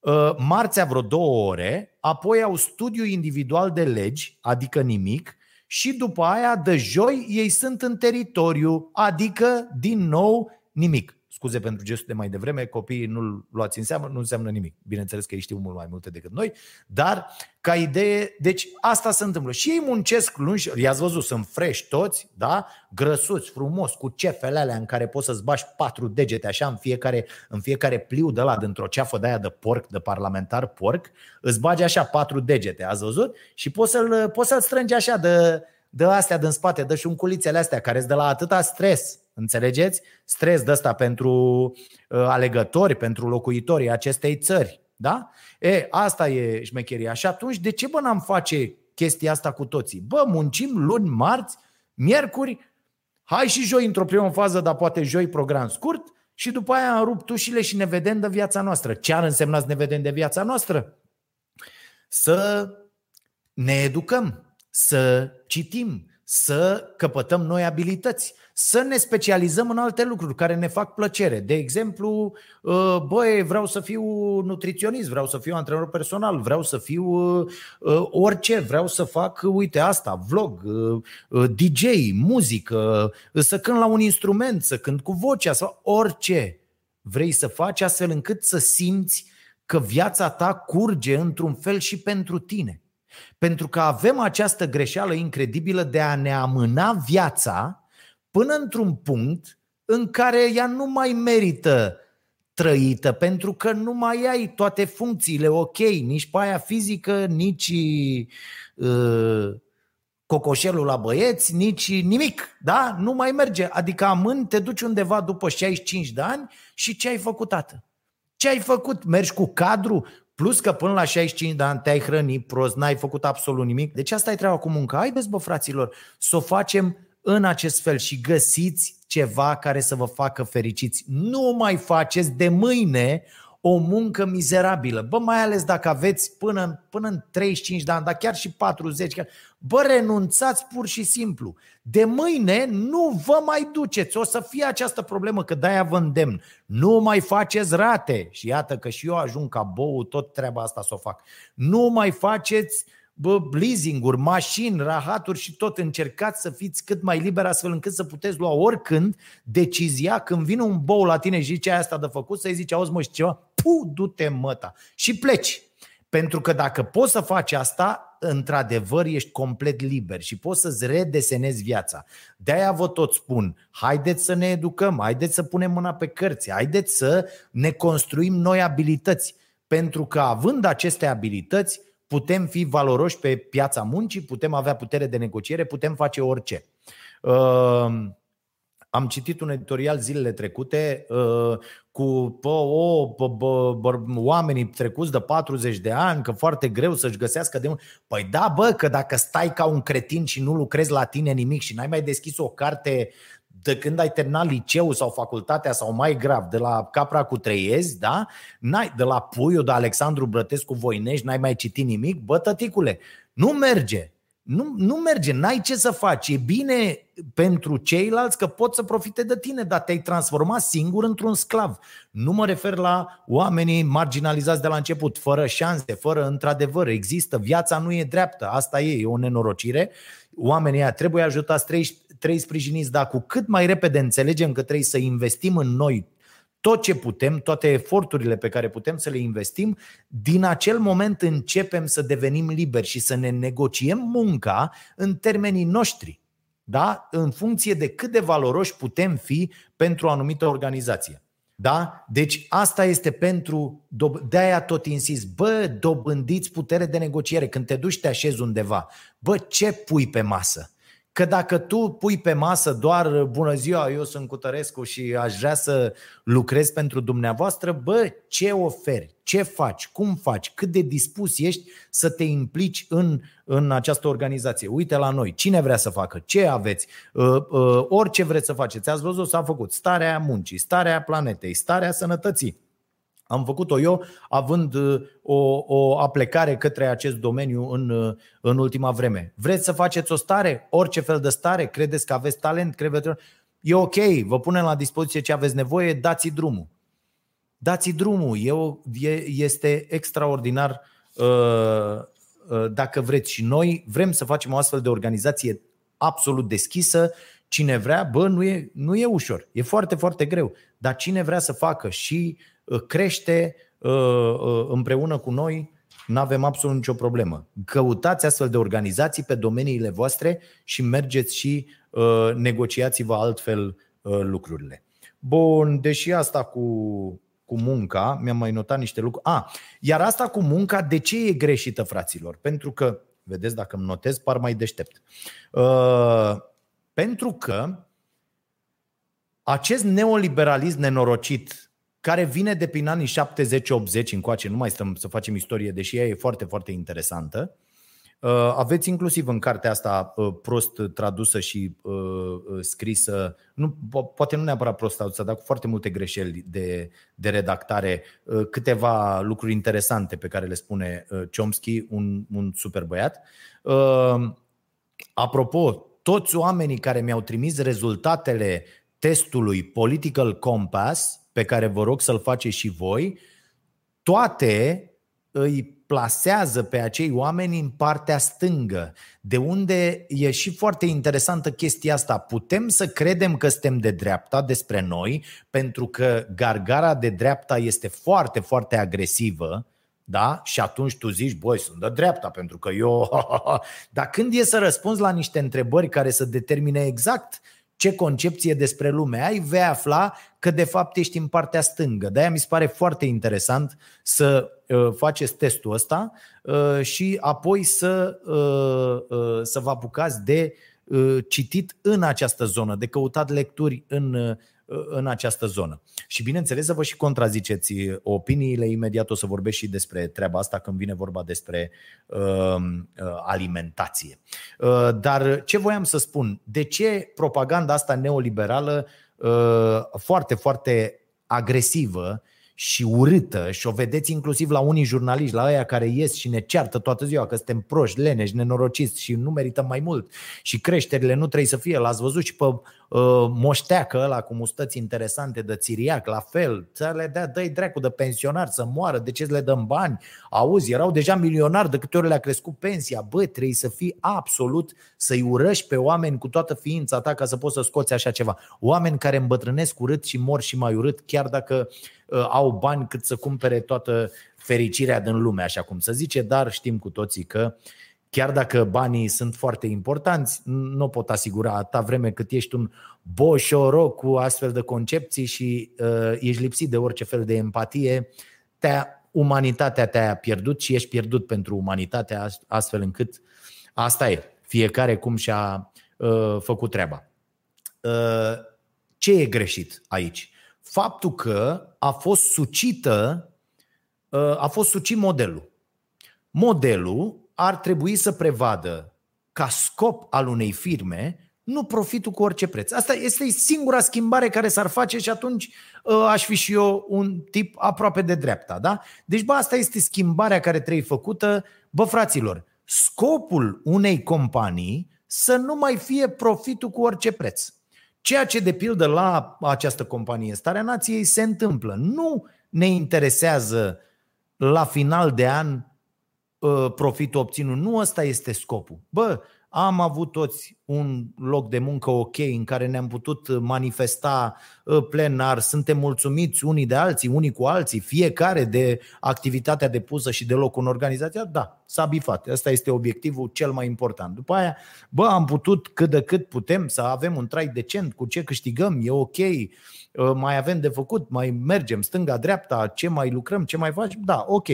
Speaker 2: uh, marțea vreo două ore, apoi au studiu individual de legi, adică nimic, și după aia, de joi, ei sunt în teritoriu, adică, din nou, nimic. Scuze pentru gestul de mai devreme, copiii nu-l luați în seamă, nu înseamnă nimic. Bineînțeles că ei știu mult mai multe decât noi, dar ca idee, deci asta se întâmplă. Și ei muncesc lungi, i-ați văzut, sunt fresh toți, da? grăsuți, frumos, cu cefele alea în care poți să-ți bași patru degete așa în fiecare, în fiecare pliu de la dintr-o ceafă de aia de porc, de parlamentar porc, îți bagi așa patru degete, ați văzut? Și poți să-l, poți să-l strângi așa de, de astea din spate, de șunculițele astea care îți de la atâta stres Înțelegeți? Stres de ăsta pentru uh, alegători, pentru locuitorii acestei țări. Da? E, asta e șmecheria. Și atunci, de ce bă n-am face chestia asta cu toții? Bă, muncim luni, marți, miercuri, hai și joi într-o primă fază, dar poate joi program scurt și după aia am rupt ușile și ne vedem de viața noastră. Ce ar însemna să ne vedem de viața noastră? Să ne educăm, să citim, să căpătăm noi abilități, să ne specializăm în alte lucruri care ne fac plăcere. De exemplu, uh, băi, vreau să fiu nutriționist, vreau să fiu antrenor personal, vreau să fiu uh, uh, orice, vreau să fac, uite asta, vlog, DJ, muzică, să cânt la un instrument, să cânt cu vocea sau orice vrei să faci astfel încât să simți că viața ta curge într-un fel și pentru tine. Pentru că avem această greșeală incredibilă de a ne amâna viața până într-un punct în care ea nu mai merită trăită, pentru că nu mai ai toate funcțiile ok, nici pe aia fizică, nici uh, cocoșelul la băieți, nici nimic, da? Nu mai merge. Adică amân, te duci undeva după 65 de ani și ce ai făcut, tată? Ce ai făcut? Mergi cu cadru? Plus că până la 65 de ani te-ai hrănit prost, n-ai făcut absolut nimic. Deci asta e treaba cu munca. Haideți, bă, fraților, să o facem în acest fel și găsiți ceva care să vă facă fericiți. Nu mai faceți de mâine o muncă mizerabilă. Bă, mai ales dacă aveți până, până în 35 de ani, dar chiar și 40, chiar, bă, renunțați pur și simplu. De mâine nu vă mai duceți. O să fie această problemă, că de-aia vă îndemn. Nu mai faceți rate. Și iată că și eu ajung ca bou, tot treaba asta să o fac. Nu mai faceți uh, bă, leasing-uri, mașini, rahaturi și tot încercați să fiți cât mai liber astfel încât să puteți lua oricând decizia când vine un bou la tine și zice asta de făcut, să-i zici, auzi mă, și ceva, pu, du-te măta și pleci. Pentru că dacă poți să faci asta, într-adevăr ești complet liber și poți să-ți redesenezi viața. De-aia vă tot spun, haideți să ne educăm, haideți să punem mâna pe cărți, haideți să ne construim noi abilități. Pentru că având aceste abilități, putem fi valoroși pe piața muncii, putem avea putere de negociere, putem face orice. Uh, am citit un editorial zilele trecute uh, cu pă, o, pă, bă, bă, oamenii trecuți de 40 de ani, că foarte greu să-și găsească de un. Păi da, bă, că dacă stai ca un cretin și nu lucrezi la tine nimic și n-ai mai deschis o carte de când ai terminat liceu sau facultatea sau mai grav, de la Capra cu Treiezi, da? N-ai, de la Puiu, de Alexandru Brătescu Voinești, n-ai mai citit nimic? Bă, tăticule, nu merge. Nu, nu merge, n-ai ce să faci. E bine pentru ceilalți că pot să profite de tine, dar te-ai transformat singur într-un sclav. Nu mă refer la oamenii marginalizați de la început, fără șanse, fără într-adevăr. Există, viața nu e dreaptă, asta e, e o nenorocire. Oamenii ăia trebuie ajutați, trebuie sprijiniți, dar cu cât mai repede înțelegem că trebuie să investim în noi tot ce putem, toate eforturile pe care putem să le investim, din acel moment începem să devenim liberi și să ne negociem munca în termenii noștri, da? în funcție de cât de valoroși putem fi pentru o anumită organizație. Da? Deci asta este pentru, de-aia tot insist, bă, dobândiți putere de negociere. Când te duci, te așezi undeva, bă, ce pui pe masă? Că dacă tu pui pe masă doar bună ziua, eu sunt Cutărescu și aș vrea să lucrez pentru dumneavoastră, bă, ce oferi, ce faci, cum faci, cât de dispus ești să te implici în, în această organizație. Uite la noi, cine vrea să facă, ce aveți, uh, uh, orice vreți să faceți. Ați văzut, s-a făcut starea muncii, starea planetei, starea sănătății am făcut-o eu având uh, o, o aplecare către acest domeniu în, uh, în ultima vreme. Vreți să faceți o stare? Orice fel de stare? Credeți că aveți talent? Credeți... E ok, vă punem la dispoziție ce aveți nevoie, dați drumul. Dați drumul. E o, e, este extraordinar uh, dacă vreți și noi, vrem să facem o astfel de organizație absolut deschisă. Cine vrea, bă, nu e, nu e ușor, e foarte, foarte greu. Dar cine vrea să facă și crește împreună cu noi, nu avem absolut nicio problemă. Căutați astfel de organizații pe domeniile voastre și mergeți și negociați-vă altfel lucrurile. Bun, deși asta cu, cu munca, mi-am mai notat niște lucruri. A, iar asta cu munca, de ce e greșită, fraților? Pentru că, vedeți, dacă îmi notez, par mai deștept. Uh, pentru că acest neoliberalism nenorocit care vine de prin anii 70-80 încoace, nu mai stăm să facem istorie, deși ea e foarte, foarte interesantă, Uh, aveți inclusiv în cartea asta uh, prost tradusă și uh, scrisă, nu, poate nu neapărat prost tradusă, dar cu foarte multe greșeli de, de redactare, câteva lucruri interesante pe care le spune Chomsky, un, un super băiat. Apropo, toți oamenii care mi-au trimis rezultatele testului Political Compass, pe care vă rog să-l faceți și voi, toate îi plasează pe acei oameni în partea stângă, de unde e și foarte interesantă chestia asta. Putem să credem că suntem de dreapta despre noi, pentru că gargara de dreapta este foarte, foarte agresivă, da? Și atunci tu zici, băi, sunt de dreapta, pentru că eu... Dar când e să răspunzi la niște întrebări care să determine exact ce concepție despre lume ai, vei afla că de fapt ești în partea stângă. De-aia mi se pare foarte interesant să uh, faceți testul ăsta uh, și apoi să, uh, să vă apucați de citit în această zonă, de căutat lecturi în în această zonă. Și bineînțeles să vă și contraziceți opiniile, imediat o să vorbesc și despre treaba asta când vine vorba despre uh, alimentație. Uh, dar ce voiam să spun? De ce propaganda asta neoliberală uh, foarte, foarte agresivă și urâtă și o vedeți inclusiv la unii jurnaliști, la aia care ies și ne ceartă toată ziua că suntem proști, leneși, nenorociți și nu merităm mai mult și creșterile nu trebuie să fie. L-ați văzut și pe uh, moșteacă ăla cu mustăți interesante de țiriac, la fel, să le dea, dă dracu de pensionar să moară, de ce le dăm bani? Auzi, erau deja milionari, de câte ori le-a crescut pensia. Bă, trebuie să fii absolut, să-i urăști pe oameni cu toată ființa ta ca să poți să scoți așa ceva. Oameni care îmbătrânesc urât și mor și mai urât, chiar dacă Uh, au bani cât să cumpere toată fericirea din lume, așa cum se zice, dar știm cu toții că chiar dacă banii sunt foarte importanți, nu pot asigura atâta vreme cât ești un boșoroc cu astfel de concepții și uh, ești lipsit de orice fel de empatie, te umanitatea te-a pierdut și ești pierdut pentru umanitate, astfel încât asta e. Fiecare cum și-a uh, făcut treaba. Uh, ce e greșit aici? faptul că a fost sucită, ă, a fost sucit modelul. Modelul ar trebui să prevadă ca scop al unei firme nu profitul cu orice preț. Asta este singura schimbare care s-ar face și atunci ă, aș fi și eu un tip aproape de dreapta. Da? Deci, bă, asta este schimbarea care trebuie făcută. Bă, fraților, scopul unei companii să nu mai fie profitul cu orice preț. Ceea ce, de pildă, la această companie Starea Nației se întâmplă. Nu ne interesează la final de an uh, profitul obținut. Nu ăsta este scopul. Bă, am avut toți un loc de muncă ok în care ne-am putut manifesta uh, plenar, suntem mulțumiți unii de alții, unii cu alții, fiecare de activitatea depusă și de locul în organizația, da, s-a bifat. Asta este obiectivul cel mai important. După aia, bă, am putut cât de cât putem să avem un trai decent, cu ce câștigăm, e ok, uh, mai avem de făcut, mai mergem stânga-dreapta, ce mai lucrăm, ce mai facem, da, ok.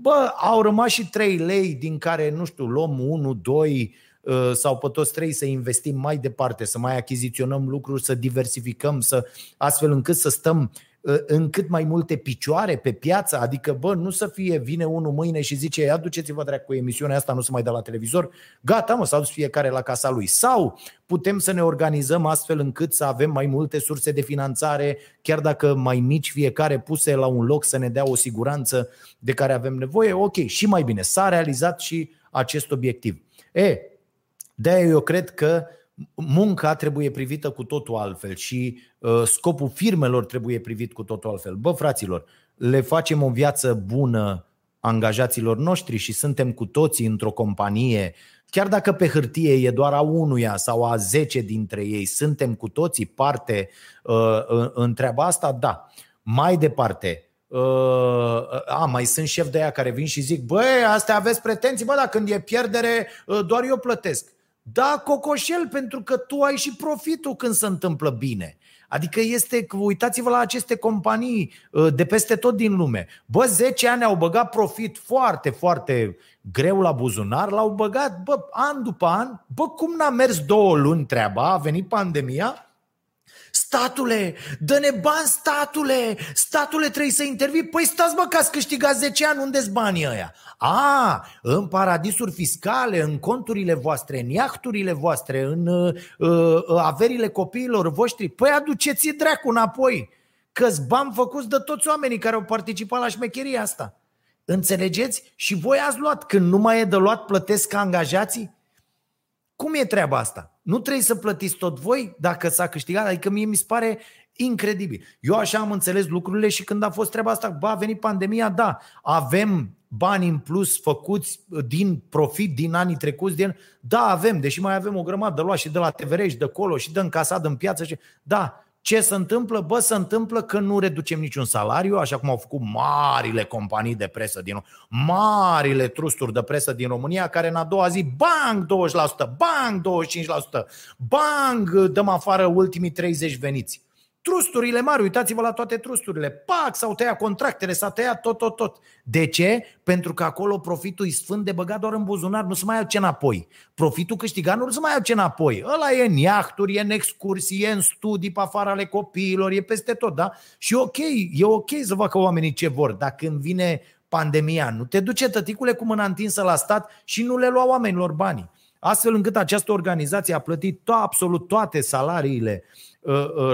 Speaker 2: Bă, au rămas și 3 lei din care, nu știu, luăm 1, 2, Uh, sau pe toți trei să investim mai departe, să mai achiziționăm lucruri, să diversificăm, să, astfel încât să stăm uh, în cât mai multe picioare pe piață, adică, bă, nu să fie, vine unul mâine și zice, aduceți-vă dracu cu emisiunea asta, nu se mai dă la televizor, gata, mă, s-a dus fiecare la casa lui. Sau putem să ne organizăm astfel încât să avem mai multe surse de finanțare, chiar dacă mai mici fiecare puse la un loc să ne dea o siguranță de care avem nevoie, ok, și mai bine, s-a realizat și acest obiectiv. E, de-aia eu cred că munca trebuie privită cu totul altfel și uh, scopul firmelor trebuie privit cu totul altfel. Bă, fraților, le facem o viață bună angajaților noștri și suntem cu toții într-o companie, chiar dacă pe hârtie e doar a unuia sau a zece dintre ei, suntem cu toții parte uh, în treaba asta, da. Mai departe, Uh, a, mai sunt șef de aia care vin și zic Băi, astea aveți pretenții, bă, dar când e pierdere, uh, doar eu plătesc Da, cocoșel, pentru că tu ai și profitul când se întâmplă bine Adică este, uitați-vă la aceste companii uh, de peste tot din lume. Bă, 10 ani au băgat profit foarte, foarte greu la buzunar, l-au băgat, bă, an după an. Bă, cum n-a mers două luni treaba, a venit pandemia, Statule, dă-ne bani, statule, statule trebuie să intervii. Păi stați mă că ați câștigat 10 ani, unde-s banii ăia? A, în paradisuri fiscale, în conturile voastre, în iahturile voastre, în uh, uh, averile copiilor voștri. Păi aduceți dracu înapoi, că-s bani făcuți de toți oamenii care au participat la șmecheria asta. Înțelegeți? Și voi ați luat. Când nu mai e de luat, plătesc ca angajații? Cum e treaba asta? Nu trebuie să plătiți tot voi dacă s-a câștigat? Adică mie mi se pare incredibil. Eu așa am înțeles lucrurile și când a fost treaba asta, ba, a venit pandemia, da, avem bani în plus făcuți din profit din anii trecuți, din... da, avem, deși mai avem o grămadă de luat și de la TVR și de acolo și de încasat în piață. Și... Da, ce se întâmplă? Bă, se întâmplă că nu reducem niciun salariu, așa cum au făcut marile companii de presă din marile trusturi de presă din România, care în a doua zi, bang, 20%, bang, 25%, bang, dăm afară ultimii 30 veniți. Trusturile mari, uitați-vă la toate trusturile. Pac, s-au tăiat contractele, s-a tăiat tot, tot, tot. De ce? Pentru că acolo profitul e sfânt de băgat doar în buzunar, nu se mai ce înapoi. Profitul câștigat nu se mai ce înapoi. Ăla e în iahturi, e în excursii, e în studii pe afară ale copiilor, e peste tot, da? Și ok, e ok să facă oamenii ce vor, dar când vine pandemia, nu te duce tăticule cu mâna întinsă la stat și nu le lua oamenilor banii. Astfel încât această organizație a plătit to- absolut toate salariile uh, Uh, uh,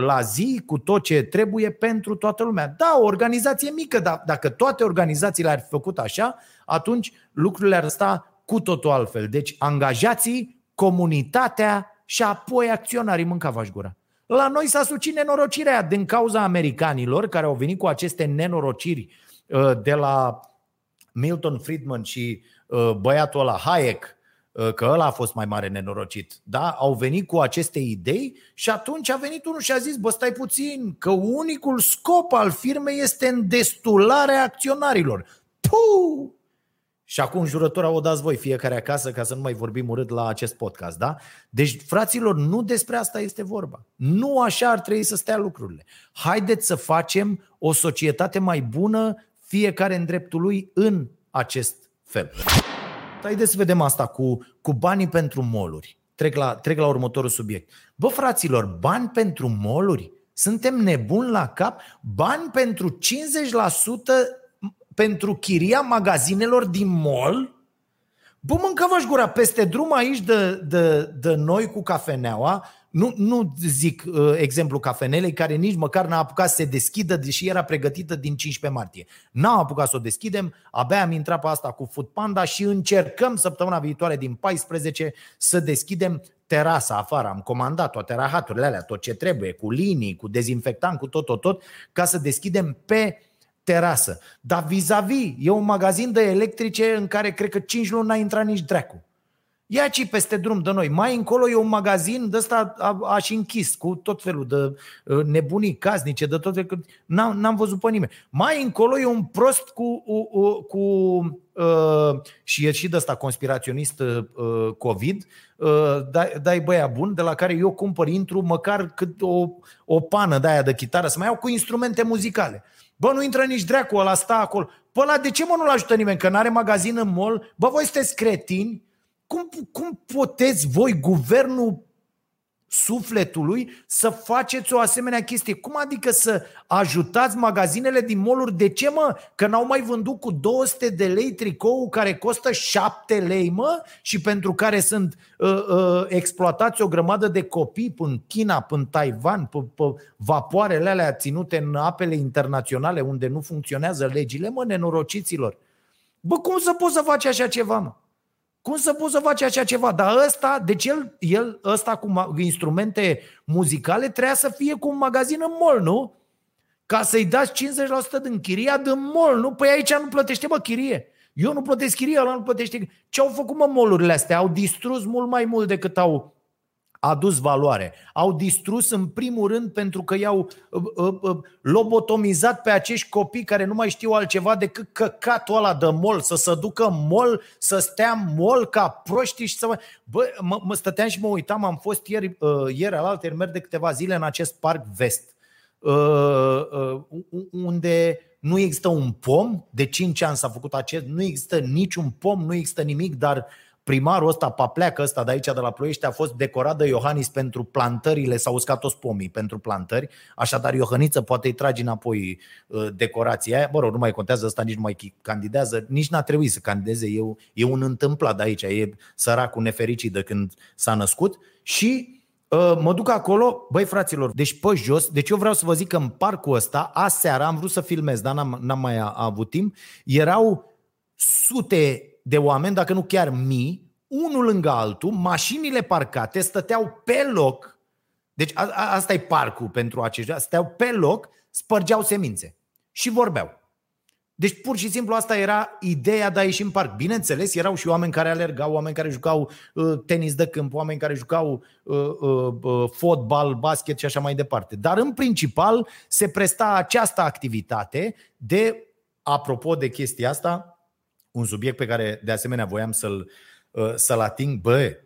Speaker 2: la zi cu tot ce trebuie pentru toată lumea. Da, o organizație mică, dar dacă toate organizațiile ar fi făcut așa, atunci lucrurile ar sta cu totul altfel. Deci angajații, comunitatea și apoi acționarii mâncava gura. La noi s-a sucit nenorocirea din cauza americanilor care au venit cu aceste nenorociri uh, de la Milton Friedman și băiatul ăla Hayek, Uh, că ăla a fost mai mare nenorocit. Da? Au venit cu aceste idei și atunci a venit unul și a zis, bă, stai puțin, că unicul scop al firmei este îndestularea acționarilor. Puh! Și acum jurătura o dați voi fiecare acasă ca să nu mai vorbim urât la acest podcast, da? Deci, fraților, nu despre asta este vorba. Nu așa ar trebui să stea lucrurile. Haideți să facem o societate mai bună, fiecare în dreptul lui, în acest fel. Haideți să vedem asta cu, cu banii pentru moluri. Trec la, trec la următorul subiect. Bă, fraților, bani pentru moluri? Suntem nebuni la cap? Bani pentru 50% pentru chiria magazinelor din mall? Bă, mâncava gura peste drum aici de, de, de noi cu cafeneaua, nu, nu zic uh, exemplu cafenelei, care nici măcar n-a apucat să se deschidă, deși era pregătită din 15 martie. N-am apucat să o deschidem, abia am intrat pe asta cu Food Panda și încercăm săptămâna viitoare din 14 să deschidem terasa afară. Am comandat toate rahaturile alea, tot ce trebuie, cu linii, cu dezinfectant, cu tot, tot, tot, ca să deschidem pe terasă. Dar vis-a-vis, e un magazin de electrice în care cred că 5 luni n-a intrat nici dracu. Ia ci peste drum de noi. Mai încolo e un magazin de ăsta a, a și închis cu tot felul de uh, nebunii casnice, de tot felul. N-am, n-am văzut pe nimeni. Mai încolo e un prost cu, cu, cu uh, și e și de ăsta conspiraționist uh, COVID, uh, dai, dai băia bun, de la care eu cumpăr, intru măcar cât o, o pană de aia de chitară, să mai iau cu instrumente muzicale. Bă, nu intră nici dracu, ăla stă acolo. Pă, la de ce mă nu-l ajută nimeni? Că n-are magazin în mall? Bă, voi sunteți cretini? Cum, cum puteți voi, guvernul sufletului, să faceți o asemenea chestie? Cum adică să ajutați magazinele din moluri? De ce, mă? Că n-au mai vândut cu 200 de lei tricou care costă 7 lei, mă? Și pentru care sunt uh, uh, exploatați o grămadă de copii în China, în Taiwan, pe, pe vapoarele alea ținute în apele internaționale unde nu funcționează legile, mă, nenorociților. Bă, cum să poți să faci așa ceva, mă? Cum să poți să faci așa ceva? Dar ăsta, deci el, el ăsta cu instrumente muzicale trebuia să fie cu un magazin în mall, nu? Ca să-i dați 50% din chiria din mall, nu? Păi aici nu plătește, bă, chirie. Eu nu plătesc chiria, ăla nu plătește. Ce au făcut mă molurile astea? Au distrus mult mai mult decât au adus valoare. Au distrus în primul rând pentru că i-au uh, uh, uh, lobotomizat pe acești copii care nu mai știu altceva decât căcatul ăla de mol, să se ducă mol, să stea mol ca proști și să... Bă, mă, mă stăteam și mă uitam, am fost ieri, uh, ieri alaltă, merg de câteva zile în acest parc vest, uh, uh, unde nu există un pom, de 5 ani s-a făcut acest, nu există niciun pom, nu există nimic, dar primarul ăsta, papleacă ăsta de aici, de la Ploiești, a fost decorat de Iohannis pentru plantările, s-au uscat toți pomii pentru plantări, așadar Iohăniță poate îi trage înapoi uh, decorația aia, bă rog, nu mai contează asta, nici nu mai candidează, nici n-a trebuit să candideze, e, e un întâmplat de aici, e săracul nefericit de când s-a născut. Și uh, mă duc acolo, băi fraților, deci pe jos, deci eu vreau să vă zic că în parcul ăsta, aseară am vrut să filmez, dar n-am, n-am mai avut timp, erau sute de oameni, dacă nu chiar mii, unul lângă altul, mașinile parcate stăteau pe loc, deci a, a, asta e parcul pentru aceștia, stăteau pe loc, spărgeau semințe și vorbeau. Deci pur și simplu asta era ideea de a ieși în parc. Bineînțeles, erau și oameni care alergau, oameni care jucau uh, tenis de câmp, oameni care jucau uh, uh, uh, fotbal, basket și așa mai departe. Dar în principal se presta această activitate de, apropo de chestia asta, un subiect pe care de asemenea voiam să-l, uh, să-l ating, bă,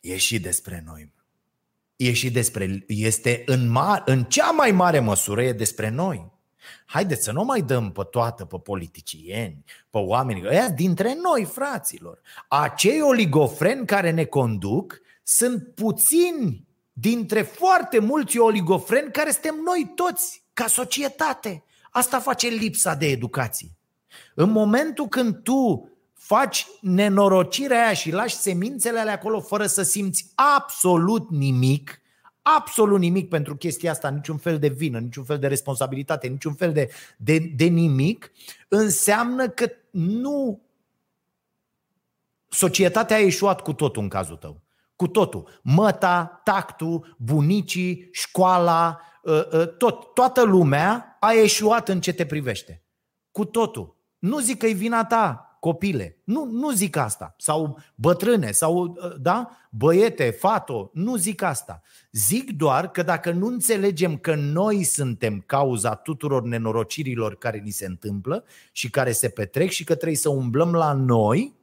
Speaker 2: e și despre noi. E și despre, este în, mar, în cea mai mare măsură e despre noi. Haideți să nu mai dăm pe toată pe politicieni, pe oameni, ăia dintre noi, fraților. Acei oligofreni care ne conduc sunt puțini dintre foarte mulți oligofreni care suntem noi toți, ca societate. Asta face lipsa de educație. În momentul când tu faci nenorocirea aia și lași semințele alea acolo fără să simți absolut nimic, absolut nimic pentru chestia asta, niciun fel de vină, niciun fel de responsabilitate, niciun fel de, de, de nimic, înseamnă că nu societatea a ieșuat cu totul în cazul tău. Cu totul. Măta, tactul, bunicii, școala, ă, ă, tot, toată lumea a ieșuat în ce te privește. Cu totul. Nu zic că e vina ta, copile. Nu, nu zic asta. Sau bătrâne, sau da, băiete, fato. Nu zic asta. Zic doar că dacă nu înțelegem că noi suntem cauza tuturor nenorocirilor care ni se întâmplă și care se petrec și că trebuie să umblăm la noi,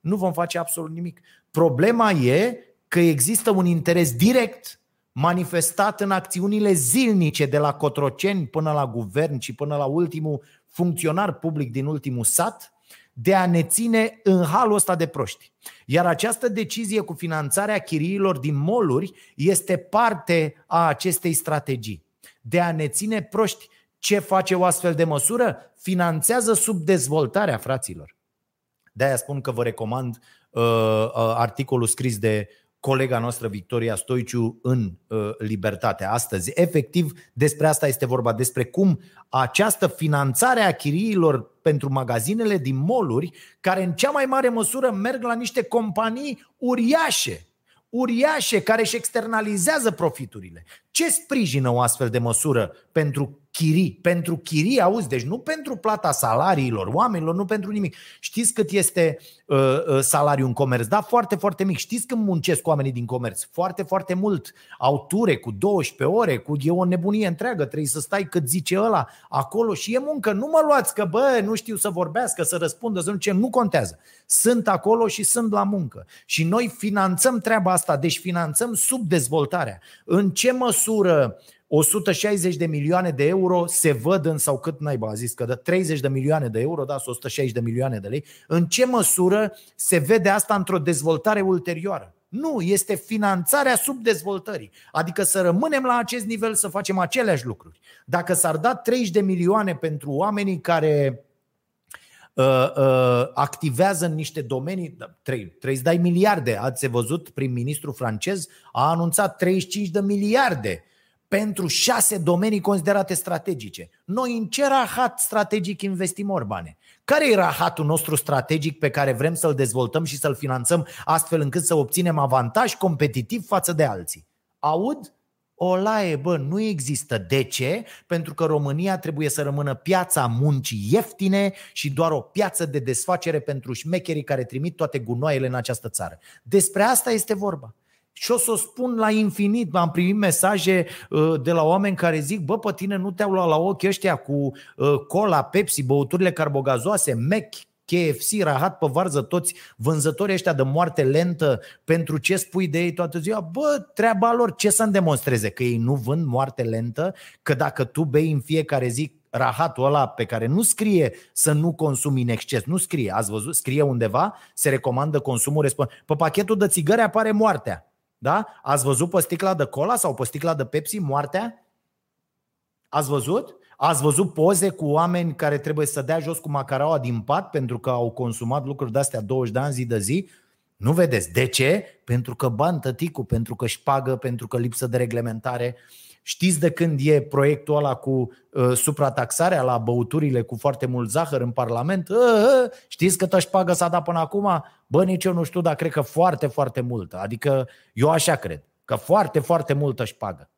Speaker 2: nu vom face absolut nimic. Problema e că există un interes direct manifestat în acțiunile zilnice de la Cotroceni până la guvern și până la ultimul funcționar public din ultimul sat de a ne ține în halul ăsta de proști. Iar această decizie cu finanțarea chiriilor din moluri este parte a acestei strategii. De a ne ține proști. Ce face o astfel de măsură? Finanțează subdezvoltarea fraților. De-aia spun că vă recomand uh, uh, articolul scris de colega noastră Victoria Stoiciu în uh, Libertate astăzi. Efectiv, despre asta este vorba, despre cum această finanțare a chiriilor pentru magazinele din moluri, care în cea mai mare măsură merg la niște companii uriașe, uriașe care își externalizează profiturile. Ce sprijină o astfel de măsură pentru chirii? Pentru chirii, auzi, deci nu pentru plata salariilor oamenilor, nu pentru nimic. Știți cât este uh, uh, salariul în comerț? Da, foarte, foarte mic. Știți când muncesc oamenii din comerț? Foarte, foarte mult. Au ture cu 12 ore, cu e o nebunie întreagă, trebuie să stai cât zice ăla acolo și e muncă. Nu mă luați că, bă, nu știu să vorbească, să răspundă, să nu ce, nu contează. Sunt acolo și sunt la muncă. Și noi finanțăm treaba asta, deci finanțăm subdezvoltarea. În ce măsură 160 de milioane de euro se văd în, sau cât naiba a zis că dă 30 de milioane de euro, da, 160 de milioane de lei, în ce măsură se vede asta într-o dezvoltare ulterioară? Nu, este finanțarea subdezvoltării. Adică să rămânem la acest nivel, să facem aceleași lucruri. Dacă s-ar da 30 de milioane pentru oamenii care uh, uh, activează în niște domenii, da, trebuie, trebuie să dai miliarde. Ați văzut, prim-ministru francez a anunțat 35 de miliarde pentru șase domenii considerate strategice. Noi în ce rahat strategic investim orbane? Care e rahatul nostru strategic pe care vrem să-l dezvoltăm și să-l finanțăm astfel încât să obținem avantaj competitiv față de alții? Aud? O laie, bă, nu există. De ce? Pentru că România trebuie să rămână piața muncii ieftine și doar o piață de desfacere pentru șmecherii care trimit toate gunoaiele în această țară. Despre asta este vorba. Și o să o spun la infinit. Am primit mesaje uh, de la oameni care zic, bă, pe tine nu te-au luat la ochi ăștia cu uh, cola, Pepsi, băuturile carbogazoase, Mac, KFC, rahat pe varză, toți vânzătorii ăștia de moarte lentă, pentru ce spui de ei toată ziua? Bă, treaba lor, ce să-mi demonstreze? Că ei nu vând moarte lentă? Că dacă tu bei în fiecare zi rahatul ăla pe care nu scrie să nu consumi în exces, nu scrie, ați văzut, scrie undeva, se recomandă consumul responsabil. Pe pachetul de țigări apare moartea. Da? Ați văzut pe sticla de cola sau pe sticla de Pepsi moartea? Ați văzut? Ați văzut poze cu oameni care trebuie să dea jos cu macaraua din pat pentru că au consumat lucruri de astea 20 de ani zi de zi? Nu vedeți. De ce? Pentru că bani tăticul, pentru că șpagă, pentru că lipsă de reglementare. Știți de când e proiectul ăla cu uh, suprataxarea la băuturile cu foarte mult zahăr în Parlament? Uh, uh, știți câtă șpagă s-a dat până acum? Bă, nici eu nu știu, dar cred că foarte, foarte multă. Adică eu așa cred, că foarte, foarte multă șpagă.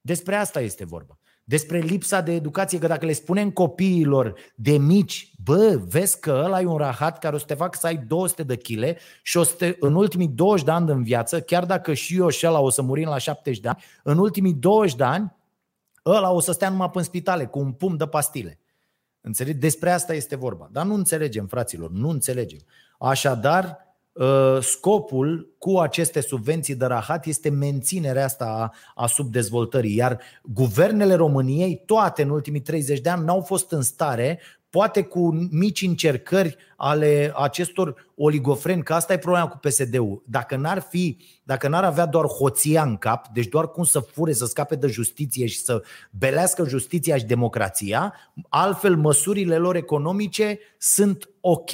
Speaker 2: Despre asta este vorba despre lipsa de educație, că dacă le spunem copiilor de mici, bă, vezi că ăla e un rahat care o să te facă să ai 200 de kg și o să te, în ultimii 20 de ani în viață, chiar dacă și eu și ăla o să murim la 70 de ani, în ultimii 20 de ani, ăla o să stea numai în spitale cu un pum de pastile. Înțelegi? Despre asta este vorba. Dar nu înțelegem, fraților, nu înțelegem. Așadar, Uh, scopul cu aceste subvenții de rahat este menținerea asta a, a subdezvoltării, iar guvernele României, toate în ultimii 30 de ani, n-au fost în stare, poate cu mici încercări ale acestor oligofreni, că asta e problema cu PSD-ul. Dacă n-ar fi, dacă n-ar avea doar hoția în cap, deci doar cum să fure, să scape de justiție și să belească justiția și democrația, altfel măsurile lor economice sunt ok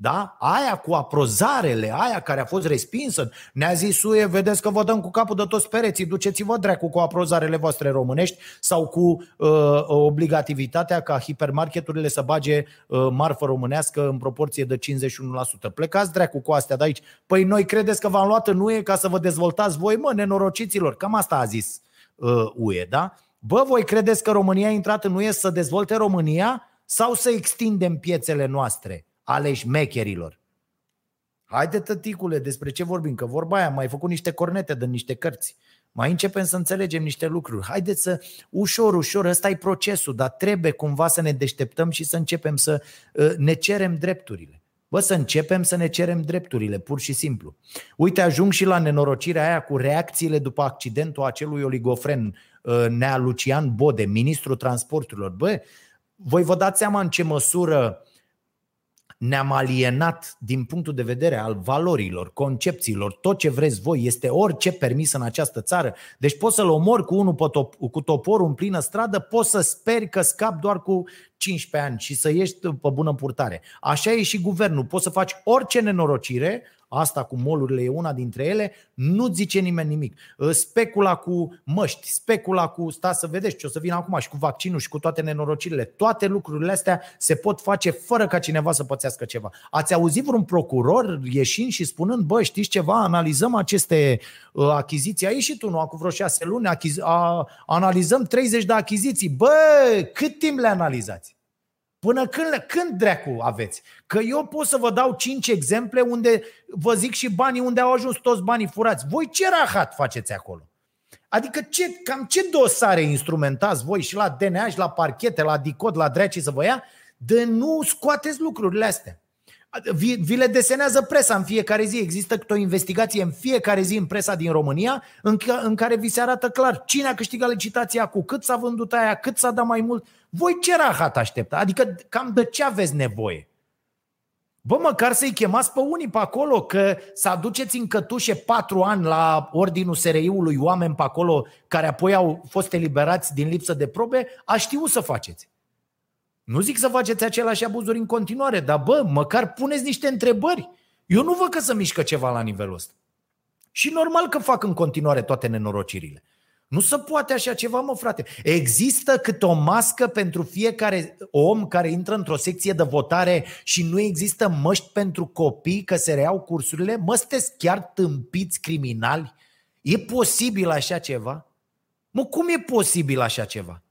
Speaker 2: da? Aia cu aprozarele, aia care a fost respinsă, ne-a zis Suie, vedeți că vă dăm cu capul de toți pereții, duceți-vă dracu cu aprozarele voastre românești sau cu uh, obligativitatea ca hipermarketurile să bage uh, marfă românească în proporție de 51%. Plecați dracu cu astea de aici. Păi noi credeți că v-am luat în UE ca să vă dezvoltați voi, mă, nenorociților. Cam asta a zis uh, UE, da? Bă, voi credeți că România a intrat în UE să dezvolte România sau să extindem piețele noastre? Ale șmecherilor. Haide, tăticule, despre ce vorbim? Că vorba aia, mai făcut niște cornete de niște cărți. Mai începem să înțelegem niște lucruri. Haideți să, ușor, ușor, ăsta e procesul, dar trebuie cumva să ne deșteptăm și să începem să uh, ne cerem drepturile. Bă, să începem să ne cerem drepturile, pur și simplu. Uite, ajung și la nenorocirea aia cu reacțiile după accidentul acelui oligofren uh, Nea Lucian Bode, ministrul transporturilor. Bă, voi vă dați seama în ce măsură ne-am alienat din punctul de vedere al valorilor, concepțiilor, tot ce vreți voi, este orice permis în această țară. Deci poți să-l omori cu unul cu toporul în plină stradă, poți să speri că scap doar cu 15 ani și să ieși pe bună purtare. Așa e și guvernul. Poți să faci orice nenorocire, asta cu molurile e una dintre ele, nu zice nimeni nimic. Ă, specula cu măști, specula cu, sta să vedeți ce o să vină acum și cu vaccinul și cu toate nenorocirile. Toate lucrurile astea se pot face fără ca cineva să pățească ceva. Ați auzit vreun procuror ieșind și spunând, bă, știți ceva, analizăm aceste uh, achiziții. A ieșit unul acum vreo șase luni, achizi- a, analizăm 30 de achiziții. Bă, cât timp le analizați? Până când, când dracu aveți? Că eu pot să vă dau cinci exemple unde vă zic și banii unde au ajuns toți banii furați. Voi ce rahat faceți acolo? Adică ce, cam ce dosare instrumentați voi și la DNA și la parchete, la DICOD, la dracii să vă ia, de nu scoateți lucrurile astea. Vi, vi le desenează presa în fiecare zi. Există o investigație în fiecare zi în presa din România în, în care vi se arată clar cine a câștigat licitația, cu cât s-a vândut aia, cât s-a dat mai mult. Voi ce rahat aștepta? Adică cam de ce aveți nevoie? Bă, măcar să-i chemați pe unii pe acolo, că să aduceți în cătușe patru ani la ordinul SRI-ului oameni pe acolo care apoi au fost eliberați din lipsă de probe, a știu să faceți. Nu zic să faceți aceleași abuzuri în continuare, dar bă, măcar puneți niște întrebări. Eu nu văd că să mișcă ceva la nivelul ăsta. Și normal că fac în continuare toate nenorocirile. Nu se poate așa ceva, mă, frate. Există cât o mască pentru fiecare om care intră într-o secție de votare și nu există măști pentru copii că se reiau cursurile? Mă, sunteți chiar tâmpiți criminali? E posibil așa ceva? Mă, cum e posibil așa ceva?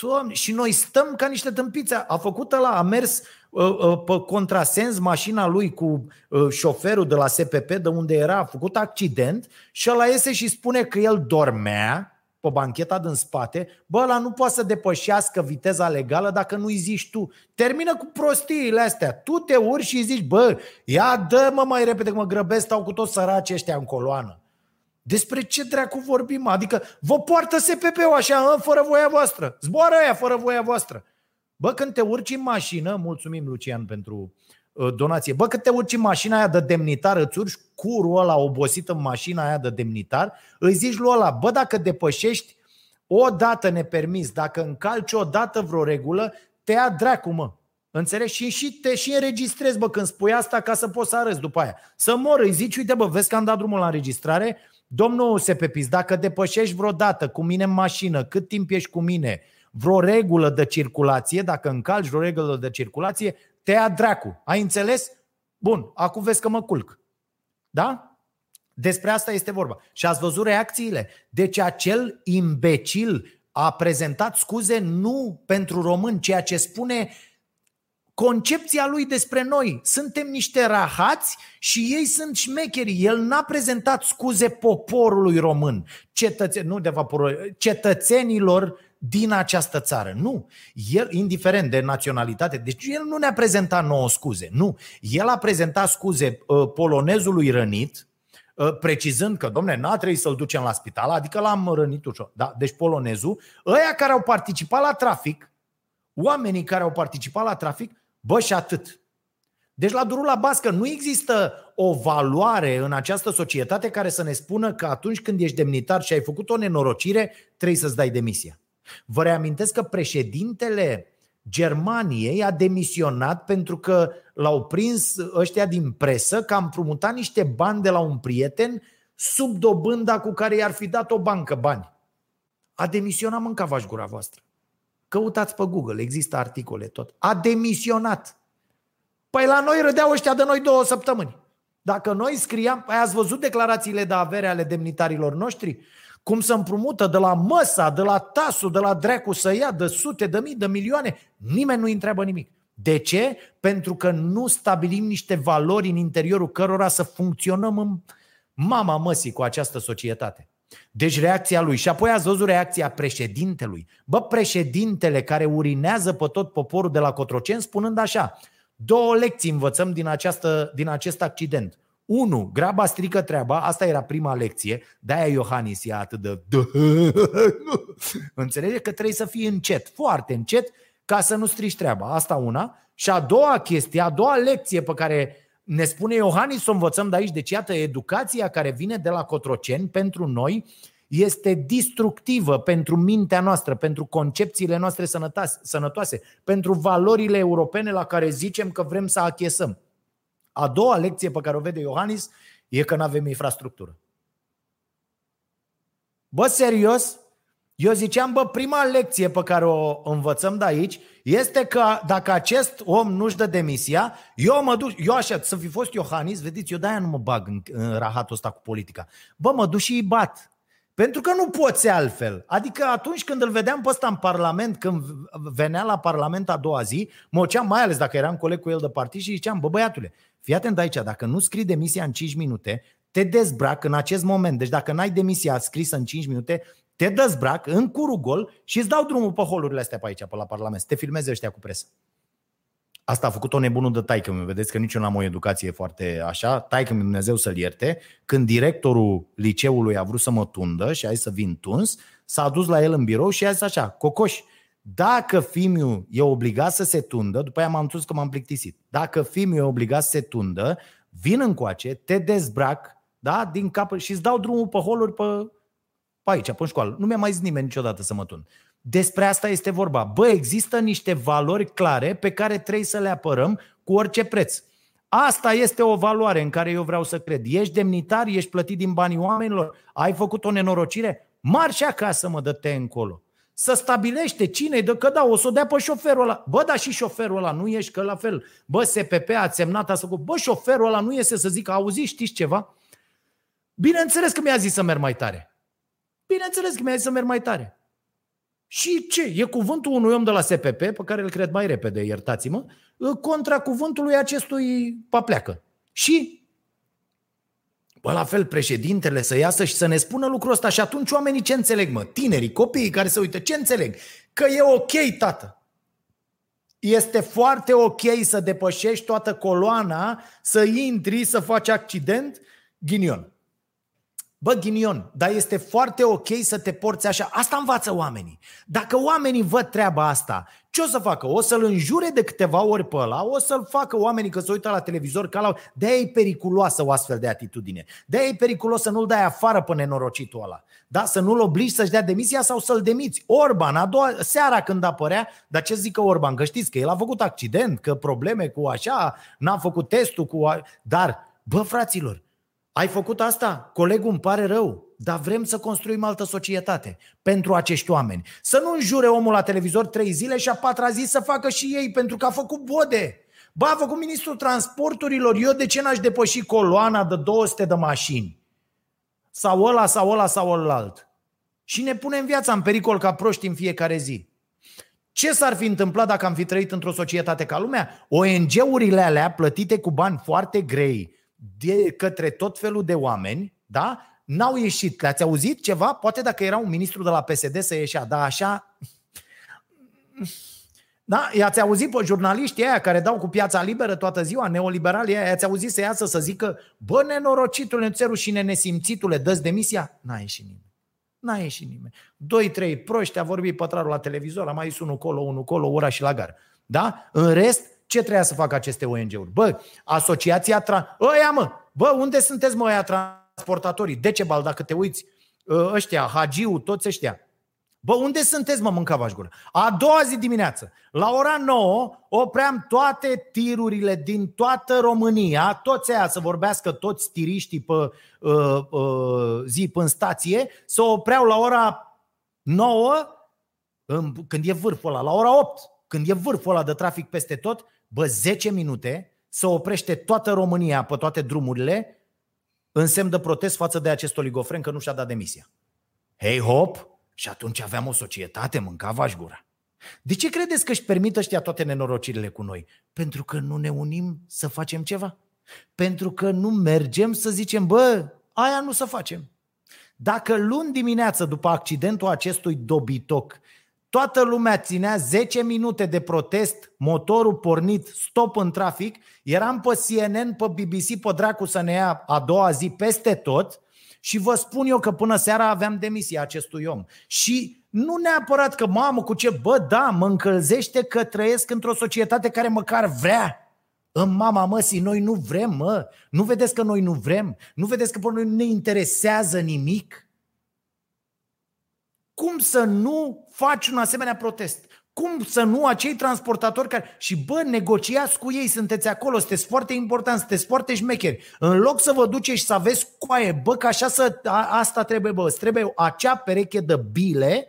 Speaker 2: Doamne, și noi stăm ca niște tâmpiți. A făcut la a mers uh, uh, pe contrasens mașina lui cu uh, șoferul de la SPP, de unde era, a făcut accident și ăla iese și spune că el dormea pe bancheta din spate, bă, ăla nu poate să depășească viteza legală dacă nu-i zici tu. Termină cu prostiile astea. Tu te urci și zici, bă, ia dă-mă mai repede că mă grăbesc, stau cu toți săraci ăștia în coloană. Despre ce dracu vorbim? Adică vă poartă SPP-ul așa, fără voia voastră. Zboară aia fără voia voastră. Bă, când te urci în mașină, mulțumim Lucian pentru uh, donație. Bă, când te urci în mașina aia de demnitar, îți urci curul ăla obosit în mașina aia de demnitar, îi zici lui ăla, bă, dacă depășești o dată nepermis, dacă încalci o dată vreo regulă, te ia dracu, mă. Înțelegi? Și, și te și înregistrezi, bă, când spui asta ca să poți să arăți după aia. Să mor, îi zici, uite, bă, vezi că am dat drumul la înregistrare, Domnul Sepepis, dacă depășești vreodată cu mine în mașină, cât timp ești cu mine, vreo regulă de circulație, dacă încalci vreo regulă de circulație, te ia dracu. Ai înțeles? Bun, acum vezi că mă culc. Da? Despre asta este vorba. Și ați văzut reacțiile. Deci acel imbecil a prezentat scuze nu pentru român, ceea ce spune concepția lui despre noi. Suntem niște rahați și ei sunt șmecheri. El n-a prezentat scuze poporului român, cetățe- nu de vaporul, cetățenilor din această țară. Nu. El, indiferent de naționalitate, deci el nu ne-a prezentat nouă scuze. Nu. El a prezentat scuze uh, polonezului rănit, uh, precizând că, domne, n-a trebuit să-l ducem la spital, adică l-am rănit ușor. Da? Deci polonezul, ăia care au participat la trafic, oamenii care au participat la trafic, Bă, și atât. Deci la durul la bască nu există o valoare în această societate care să ne spună că atunci când ești demnitar și ai făcut o nenorocire, trebuie să-ți dai demisia. Vă reamintesc că președintele Germaniei a demisionat pentru că l-au prins ăștia din presă că am împrumutat niște bani de la un prieten sub dobânda cu care i-ar fi dat o bancă bani. A demisionat, mâncavași gura voastră. Căutați pe Google, există articole tot. A demisionat. Păi la noi râdeau ăștia de noi două săptămâni. Dacă noi scriam, păi ați văzut declarațiile de avere ale demnitarilor noștri? Cum se împrumută de la măsa, de la tasul, de la drecu să ia de sute de mii, de milioane. Nimeni nu întreabă nimic. De ce? Pentru că nu stabilim niște valori în interiorul cărora să funcționăm în mama măsii cu această societate. Deci reacția lui. Și apoi ați văzut reacția președintelui. Bă, președintele care urinează pe tot poporul de la Cotroceni spunând așa, două lecții învățăm din, această, din acest accident. Unu, graba strică treaba, asta era prima lecție, de-aia Iohannis e atât de... Înțelege că trebuie să fii încet, foarte încet, ca să nu strici treaba. Asta una. Și a doua chestie, a doua lecție pe care ne spune Iohannis să o învățăm de aici, deci iată, educația care vine de la Cotroceni pentru noi este distructivă pentru mintea noastră, pentru concepțiile noastre sănătoase, pentru valorile europene la care zicem că vrem să achesăm. A doua lecție pe care o vede Iohannis e că nu avem infrastructură. Bă, serios? Eu ziceam, bă, prima lecție pe care o învățăm de aici este că dacă acest om nu-și dă demisia, eu mă duc, eu așa, să fi fost Iohannis, vedeți, eu de-aia nu mă bag în, în rahatul ăsta cu politica. Bă, mă duc și îi bat. Pentru că nu poți altfel. Adică atunci când îl vedeam pe ăsta în Parlament, când venea la Parlament a doua zi, mă oceam mai ales dacă eram coleg cu el de partid și ziceam, bă băiatule, fii atent aici, dacă nu scrii demisia în 5 minute, te dezbrac în acest moment. Deci dacă n-ai demisia scrisă în 5 minute, te dezbrac în curul gol și îți dau drumul pe holurile astea pe aici, pe la Parlament, să te filmeze ăștia cu presă. Asta a făcut o nebunul de taică mi Vedeți că nici eu n-am o educație foarte așa. Taică mi Dumnezeu să-l ierte. Când directorul liceului a vrut să mă tundă și a zis să vin tuns, s-a dus la el în birou și a zis așa, Cocoș, dacă Fimiu e obligat să se tundă, după aia m-am dus că m-am plictisit, dacă Fimiu e obligat să se tundă, vin încoace, te dezbrac, da, din cap și îți dau drumul pe holuri pe pe aici, pe școală. Nu mi-a mai zis nimeni niciodată să mă tun. Despre asta este vorba. Bă, există niște valori clare pe care trebuie să le apărăm cu orice preț. Asta este o valoare în care eu vreau să cred. Ești demnitar, ești plătit din banii oamenilor, ai făcut o nenorocire, marși acasă, mă, dă-te încolo. Să stabilește cine dă, că da, o să o dea pe șoferul ăla. Bă, dar și șoferul ăla nu ești, că la fel. Bă, SPP a semnat, a făcut. Bă, șoferul ăla nu iese să zică, auzi, știți ceva? Bineînțeles că mi-a zis să merg mai tare. Bineînțeles că mi-a zis să merg mai tare. Și ce? E cuvântul unui om de la SPP, pe care îl cred mai repede, iertați-mă, contra cuvântului acestui papleacă. Și Bă, la fel, președintele să iasă și să ne spună lucrul ăsta și atunci oamenii ce înțeleg, mă? Tinerii, copiii care se uită, ce înțeleg? Că e ok, tată. Este foarte ok să depășești toată coloana, să intri, să faci accident, ghinion. Bă, ghinion, dar este foarte ok să te porți așa. Asta învață oamenii. Dacă oamenii văd treaba asta, ce o să facă? O să-l înjure de câteva ori pe ăla, o să-l facă oamenii că se uită la televizor ca la... de e periculoasă o astfel de atitudine. de e periculos să nu-l dai afară pe nenorocitul ăla. Da? Să nu-l obligi să-și dea demisia sau să-l demiți. Orban, a doua seara când apărea, dar ce zică Orban? Că știți că el a făcut accident, că probleme cu așa, n-a făcut testul cu... A... Dar, bă, fraților, ai făcut asta? Colegul îmi pare rău, dar vrem să construim altă societate pentru acești oameni. Să nu înjure omul la televizor trei zile și a patra zi să facă și ei pentru că a făcut bode. Ba, a făcut ministrul transporturilor, eu de ce n-aș depăși coloana de 200 de mașini? Sau ăla, sau ăla, sau ălalt. Și ne punem viața în pericol ca proști în fiecare zi. Ce s-ar fi întâmplat dacă am fi trăit într-o societate ca lumea? ONG-urile alea plătite cu bani foarte grei, de către tot felul de oameni, da? N-au ieșit. Le-ați auzit ceva? Poate dacă era un ministru de la PSD să ieșea, dar așa... Da? I-ați auzit pe jurnaliștii aia care dau cu piața liberă toată ziua, neoliberalii aia, i-ați auzit să iasă să zică bă, nenorocitule, ți rușine, nesimțitule, dă-ți demisia? N-a ieșit nimeni. N-a ieșit nimeni. Doi, trei proști, a vorbit pătrarul la televizor, a mai zis unul colo, unul colo, ura și la gar. Da? În rest, ce trebuia să facă aceste ONG-uri? Bă, asociația... Tra- ăia, mă! Bă, unde sunteți, mă, ăia transportatorii? Decebal, dacă te uiți, ă, ăștia, Hagiu, toți ăștia. Bă, unde sunteți, mă, mâncavaș gură? A doua zi dimineață, la ora 9, opream toate tirurile din toată România, toți aia să vorbească, toți tiriștii pe uh, uh, zi în stație, să opreau la ora 9, când e vârful ăla, la ora 8, când e vârful ăla de trafic peste tot, bă, 10 minute să oprește toată România pe toate drumurile în semn de protest față de acest oligofren că nu și-a dat demisia. Hei hop! Și atunci aveam o societate, mâncava gura. De ce credeți că își permit ăștia toate nenorocirile cu noi? Pentru că nu ne unim să facem ceva. Pentru că nu mergem să zicem, bă, aia nu să facem. Dacă luni dimineață, după accidentul acestui dobitoc, Toată lumea ținea 10 minute de protest, motorul pornit, stop în trafic, eram pe CNN, pe BBC, pe dracu să ne ia a doua zi peste tot și vă spun eu că până seara aveam demisia acestui om. Și nu neapărat că, mamă, cu ce, bă, da, mă încălzește că trăiesc într-o societate care măcar vrea. În mama măsii, noi nu vrem, mă. Nu vedeți că noi nu vrem? Nu vedeți că pe noi nu ne interesează nimic? Cum să nu faci un asemenea protest? Cum să nu acei transportatori care... Și bă, negociați cu ei, sunteți acolo, sunteți foarte importanți, sunteți foarte șmecheri. În loc să vă duceți și să aveți coaie, bă, că așa să... A, asta trebuie, bă, îți trebuie acea pereche de bile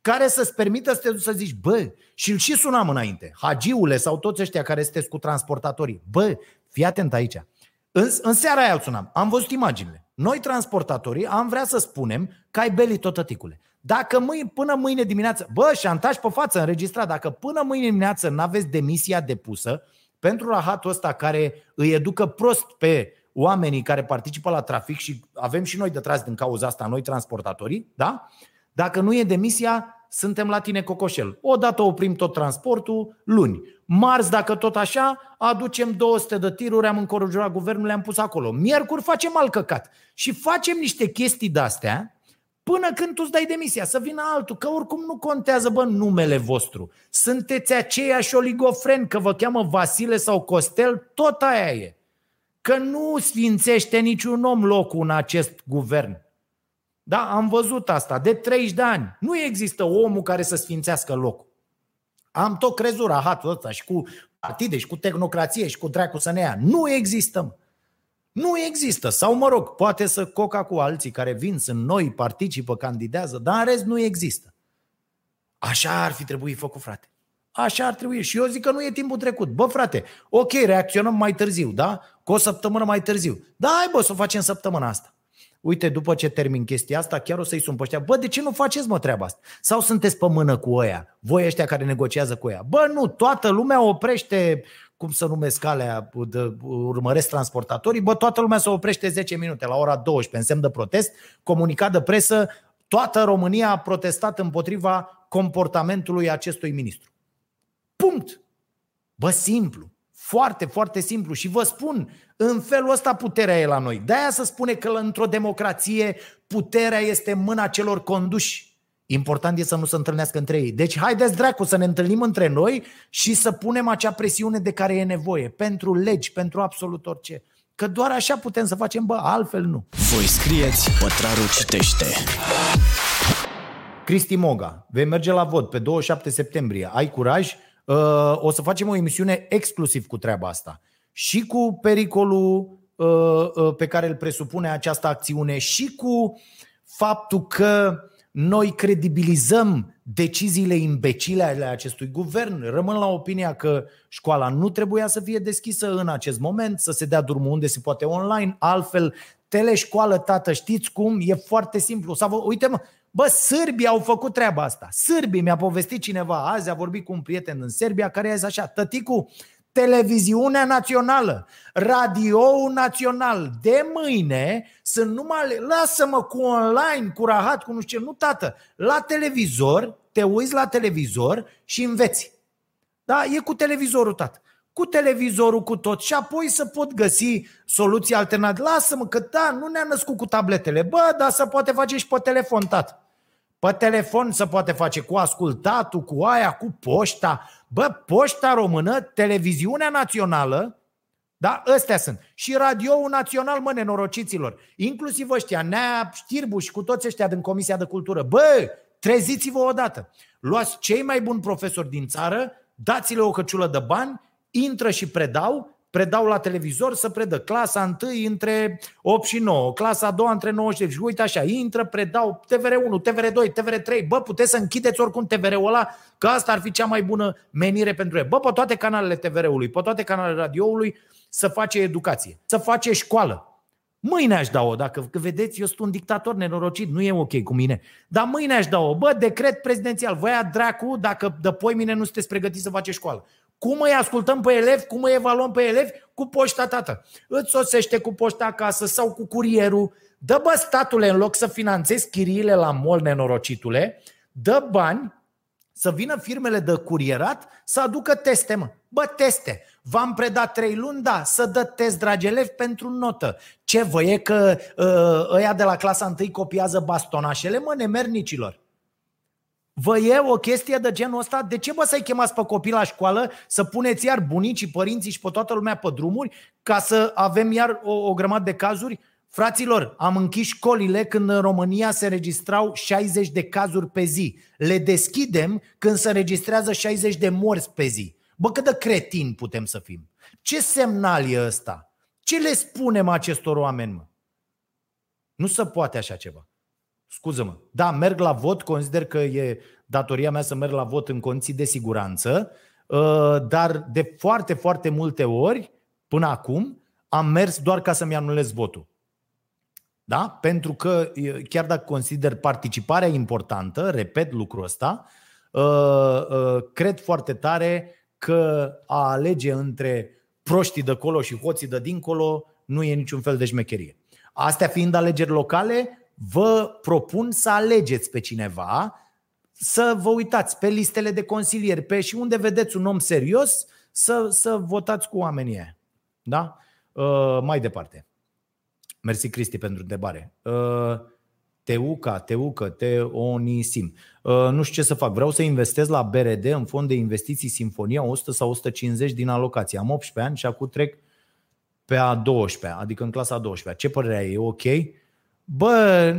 Speaker 2: care să-ți permită să te duci să zici, bă, și îl și sunam înainte, hagiule sau toți ăștia care sunteți cu transportatorii, bă, fii atent aici. În, în seara aia îl sunam, am văzut imaginile. Noi transportatorii am vrea să spunem că ai belit tot tăticule. Dacă mâine, până mâine dimineață, bă, șantaj pe față înregistrat, dacă până mâine dimineață nu aveți demisia depusă pentru rahatul ăsta care îi educă prost pe oamenii care participă la trafic și avem și noi de tras din cauza asta, noi transportatorii, da? Dacă nu e demisia, suntem la tine cocoșel. Odată oprim tot transportul, luni. Marți, dacă tot așa, aducem 200 de tiruri, am încorajat guvernul, le-am pus acolo. Miercuri facem alt căcat. Și facem niște chestii de-astea Până când tu îți dai demisia, să vină altul, că oricum nu contează, bă, numele vostru. Sunteți aceiași oligofreni, că vă cheamă Vasile sau Costel, tot aia e. Că nu sfințește niciun om locul în acest guvern. Da, am văzut asta, de 30 de ani. Nu există omul care să sfințească locul. Am tot crezut rahatul ăsta și cu partide și cu tehnocrație și cu dracu să ne ia. Nu există. Nu există. Sau, mă rog, poate să coca cu alții care vin, sunt noi, participă, candidează, dar în rest nu există. Așa ar fi trebuit făcut, frate. Așa ar trebui. Și eu zic că nu e timpul trecut. Bă, frate, ok, reacționăm mai târziu, da? Cu o săptămână mai târziu. Da, hai bă, să o facem săptămâna asta. uite, după ce termin chestia asta, chiar o să-i sun pe ăștia, bă, de ce nu faceți mă treaba asta? Sau sunteți pe mână cu ăia, voi ăștia care negociază cu ăia? Bă, nu, toată lumea oprește, cum să numesc alea, de, urmăresc transportatorii, bă, toată lumea se oprește 10 minute la ora 12, în semn de protest, comunicat de presă, toată România a protestat împotriva comportamentului acestui ministru. Punct. Bă, simplu. Foarte, foarte simplu. Și vă spun, în felul ăsta puterea e la noi. De-aia se spune că într-o democrație puterea este în mâna celor conduși. Important e să nu se întâlnească între ei. Deci haideți dracu să ne întâlnim între noi și să punem acea presiune de care e nevoie. Pentru legi, pentru absolut orice. Că doar așa putem să facem, bă, altfel nu.
Speaker 1: Voi scrieți, Pătraru citește.
Speaker 2: Cristi Moga, vei merge la vot pe 27 septembrie. Ai curaj? Uh, o să facem o emisiune exclusiv cu treaba asta. Și cu pericolul uh, uh, pe care îl presupune această acțiune și cu faptul că noi credibilizăm deciziile imbecile ale acestui guvern. Rămân la opinia că școala nu trebuia să fie deschisă în acest moment, să se dea drumul unde se poate online, altfel teleșcoală, tată, știți cum? E foarte simplu. Sau, uite mă, Bă, sârbii au făcut treaba asta. Sârbii, mi-a povestit cineva azi, a vorbit cu un prieten în Serbia care a zis așa, tăticu, televiziunea națională, radio național, de mâine sunt numai, lasă-mă cu online, cu rahat, cu nu știu ce, nu tată, la televizor, te uiți la televizor și înveți. Da, e cu televizorul, tată cu televizorul, cu tot și apoi să pot găsi soluții alternative. Lasă-mă că da, nu ne-a născut cu tabletele. Bă, dar să poate face și pe telefon, tată. Pe telefon se poate face cu ascultatul, cu aia, cu poșta. Bă, poșta română, televiziunea națională, da, ăstea sunt. Și radioul național, mă, nenorociților. Inclusiv ăștia, Nea Știrbuș și cu toți ăștia din Comisia de Cultură. Bă, treziți-vă odată. Luați cei mai buni profesori din țară, dați-le o căciulă de bani, intră și predau, predau la televizor să predă clasa 1 între 8 și 9, clasa a doua între 9 și 10. Și uite așa, intră, predau TVR1, TVR2, TVR3. Bă, puteți să închideți oricum TVR-ul ăla, că asta ar fi cea mai bună menire pentru el. Bă, pe toate canalele TVR-ului, pe toate canalele radioului să face educație, să face școală. Mâine aș da-o, dacă că vedeți, eu sunt un dictator nenorocit, nu e ok cu mine. Dar mâine aș da-o. Bă, decret prezidențial, vă dracu dacă de poi mine nu sunteți pregătiți să faceți școală. Cum îi ascultăm pe elevi, cum îi evaluăm pe elevi? Cu poșta, tată. Îți sosește cu poșta acasă sau cu curierul. Dă bă statule, în loc să finanțezi chiriile la mol nenorocitule, dă bani să vină firmele de curierat să aducă teste, mă. Bă, teste. V-am predat trei luni, da, să dă test, dragi elevi, pentru notă. Ce vă e că uh, ăia de la clasa întâi copiază bastonașele, mă, nemernicilor? Vă e o chestie de genul ăsta? De ce vă să-i chemați pe copii la școală să puneți iar bunicii, părinții și pe toată lumea pe drumuri ca să avem iar o, o grămadă de cazuri? Fraților, am închis școlile când în România se registrau 60 de cazuri pe zi. Le deschidem când se registrează 60 de morți pe zi. Bă, cât de cretin putem să fim? Ce semnal e ăsta? Ce le spunem acestor oameni, mă? Nu se poate așa ceva. Scuză-mă. Da, merg la vot, consider că e datoria mea să merg la vot în condiții de siguranță, uh, dar de foarte, foarte multe ori, până acum, am mers doar ca să-mi anulez votul. Da? Pentru că, chiar dacă consider participarea importantă, repet lucrul ăsta, uh, uh, cred foarte tare că a alege între proștii de colo și hoții de dincolo nu e niciun fel de șmecherie. Astea fiind alegeri locale, vă propun să alegeți pe cineva, să vă uitați pe listele de consilieri, pe și unde vedeți un om serios, să, să votați cu oamenii aia. Da? Uh, mai departe. Mersi, Cristi, pentru întrebare. Uh, Teuca, Teucă, Teonisim. Uh, nu știu ce să fac. Vreau să investez la BRD în fond de investiții Sinfonia 100 sau 150 din alocație. Am 18 ani și acum trec pe a 12 adică în clasa a 12 Ce părere ai? E ok? Bă,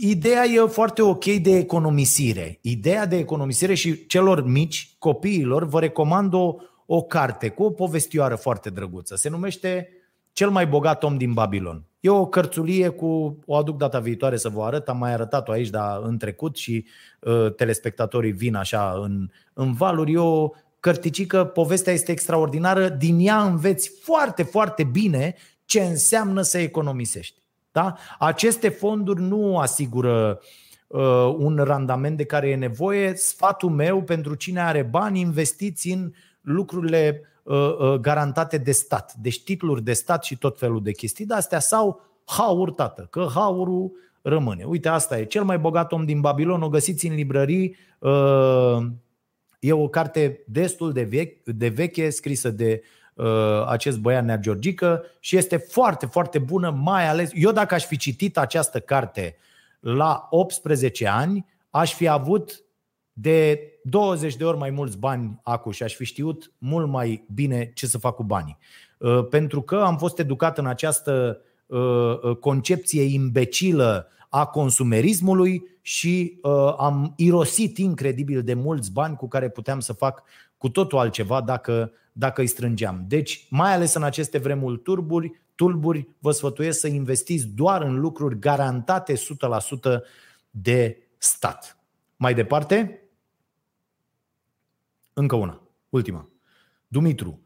Speaker 2: ideea e foarte ok de economisire. Ideea de economisire și celor mici, copiilor, vă recomand o, o carte cu o povestioară foarte drăguță. Se numește Cel mai bogat om din Babilon. E o cărțulie cu, o aduc data viitoare să vă arăt, am mai arătat-o aici, dar în trecut și uh, telespectatorii vin așa în, în valuri. E o cărticică, povestea este extraordinară, din ea înveți foarte, foarte bine ce înseamnă să economisești. Da? Aceste fonduri nu asigură uh, un randament de care e nevoie. Sfatul meu pentru cine are bani, investiți în lucrurile uh, uh, garantate de stat, deci titluri de stat și tot felul de chestii de astea sau haur, tată, că haurul rămâne. Uite, asta e cel mai bogat om din Babilon, o găsiți în librării. Uh, e o carte destul de, veche, de veche, scrisă de uh, acest băiat Nea Georgică și este foarte, foarte bună, mai ales eu dacă aș fi citit această carte la 18 ani, aș fi avut de 20 de ori mai mulți bani acum și aș fi știut mult mai bine ce să fac cu banii. Uh, pentru că am fost educat în această concepție imbecilă a consumerismului și uh, am irosit incredibil de mulți bani cu care puteam să fac cu totul altceva dacă, dacă îi strângeam. Deci, mai ales în aceste vremuri turburi, tulburi, vă sfătuiesc să investiți doar în lucruri garantate 100% de stat. Mai departe, încă una, ultima. Dumitru,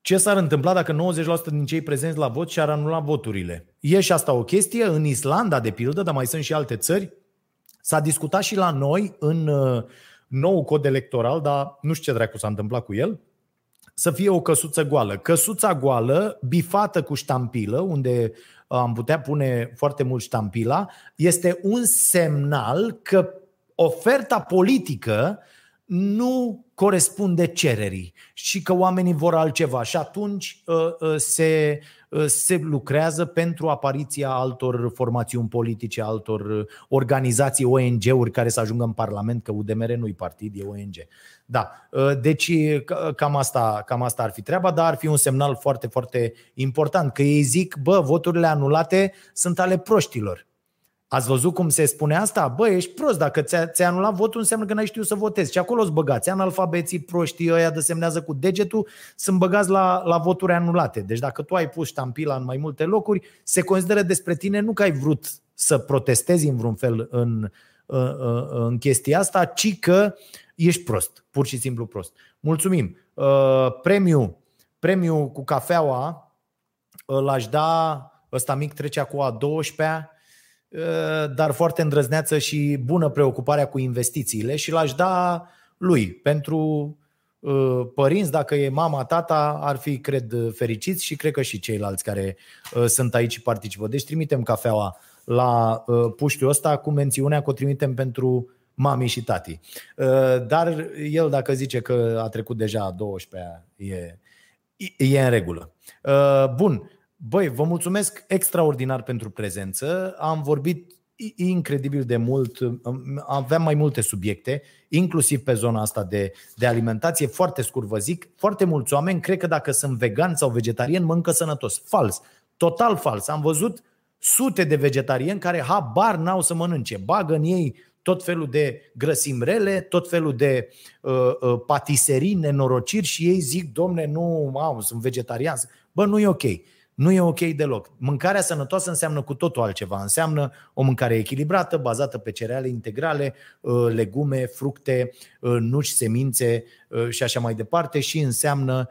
Speaker 2: ce s-ar întâmpla dacă 90% din cei prezenți la vot și-ar anula voturile? E și asta o chestie. În Islanda, de pildă, dar mai sunt și alte țări, s-a discutat și la noi în uh, nou cod electoral, dar nu știu ce dracu s-a întâmplat cu el, să fie o căsuță goală. Căsuța goală, bifată cu ștampilă, unde am putea pune foarte mult ștampila, este un semnal că oferta politică nu corespunde cererii și că oamenii vor altceva și atunci uh, uh, se, uh, se lucrează pentru apariția altor formațiuni politice, altor organizații, ONG-uri care să ajungă în Parlament, că UDMR nu-i partid, e ONG. Da, deci cam asta, cam asta ar fi treaba, dar ar fi un semnal foarte, foarte important, că ei zic, bă, voturile anulate sunt ale proștilor. Ați văzut cum se spune asta? Bă, ești prost, dacă ți-a, ți anulat votul înseamnă că n-ai știut să votezi. Și acolo îți băgați. Analfabeții proștii ăia de semnează cu degetul sunt băgați la, la voturi anulate. Deci dacă tu ai pus ștampila în mai multe locuri, se consideră despre tine nu că ai vrut să protestezi în vreun fel în, în, în chestia asta, ci că ești prost, pur și simplu prost. Mulțumim. Uh, premiu, premiu cu cafeaua l-aș da, ăsta mic trecea cu a 12-a, Eh, dar foarte îndrăzneață și bună preocuparea cu investițiile și l-aș da lui. Pentru eh, părinți, dacă e mama, tata, ar fi, cred, fericiți și cred că și ceilalți care eh, sunt aici și participă. Deci trimitem cafeaua la puștiul ăsta cu mențiunea că o trimitem pentru mami și tati. Dar el dacă zice că a trecut deja 12 e, e în regulă. Bun, Băi, vă mulțumesc extraordinar pentru prezență. Am vorbit incredibil de mult, aveam mai multe subiecte, inclusiv pe zona asta de, de alimentație. Foarte scurt vă zic, foarte mulți oameni cred că dacă sunt vegan sau vegetarian mănâncă sănătos. Fals, total fals. Am văzut sute de vegetariani care habar n-au să mănânce. Bagă în ei tot felul de grăsimrele, tot felul de uh, uh, patiserii, nenorociri și ei zic, domne, nu, au, sunt vegetarian. Bă, nu e ok. Nu e ok deloc. Mâncarea sănătoasă înseamnă cu totul altceva. Înseamnă o mâncare echilibrată, bazată pe cereale integrale, uh, legume, fructe, uh, nuci, semințe uh, și așa mai departe și înseamnă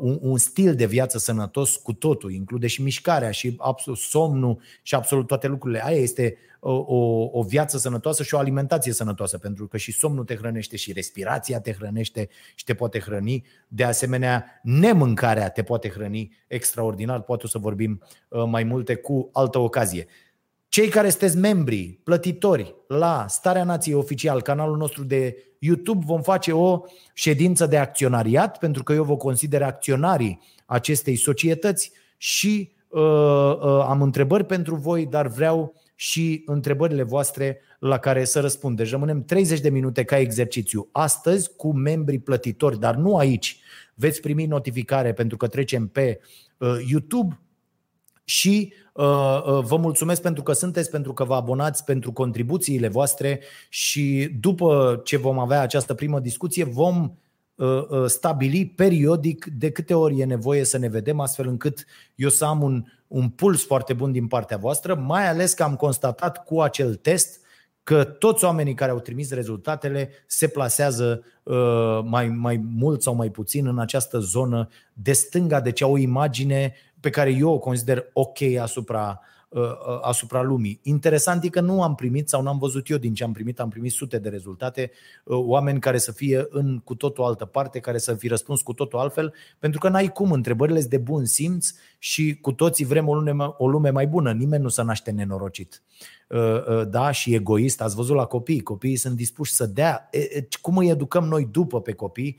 Speaker 2: un, un stil de viață sănătos cu totul, include și mișcarea și absolut somnul și absolut toate lucrurile. Aia este o, o viață sănătoasă și o alimentație sănătoasă, pentru că și somnul te hrănește și respirația te hrănește și te poate hrăni. De asemenea, nemâncarea te poate hrăni extraordinar, poate o să vorbim uh, mai multe cu altă ocazie. Cei care sunteți membri, plătitori la Starea Nației Oficial, canalul nostru de YouTube, vom face o ședință de acționariat, pentru că eu vă consider acționarii acestei societăți și uh, uh, am întrebări pentru voi, dar vreau și întrebările voastre la care să răspund. Deci rămânem 30 de minute ca exercițiu astăzi cu membrii plătitori, dar nu aici. Veți primi notificare pentru că trecem pe uh, YouTube și uh, uh, vă mulțumesc pentru că sunteți, pentru că vă abonați, pentru contribuțiile voastre și după ce vom avea această primă discuție vom Uh, uh, stabili periodic de câte ori e nevoie să ne vedem, astfel încât eu să am un, un puls foarte bun din partea voastră, mai ales că am constatat cu acel test că toți oamenii care au trimis rezultatele se plasează uh, mai, mai mult sau mai puțin în această zonă de stânga, deci au o imagine pe care eu o consider ok asupra Uh, uh, asupra lumii. Interesant e că nu am primit sau nu am văzut eu din ce am primit, am primit sute de rezultate, uh, oameni care să fie în cu totul altă parte, care să fi răspuns cu totul altfel, pentru că n-ai cum, întrebările sunt de bun simț și cu toții vrem o lume, o lume mai bună, nimeni nu se naște nenorocit. Da, și egoist, ați văzut la copii, copiii sunt dispuși să dea. Cum îi educăm noi după pe copii,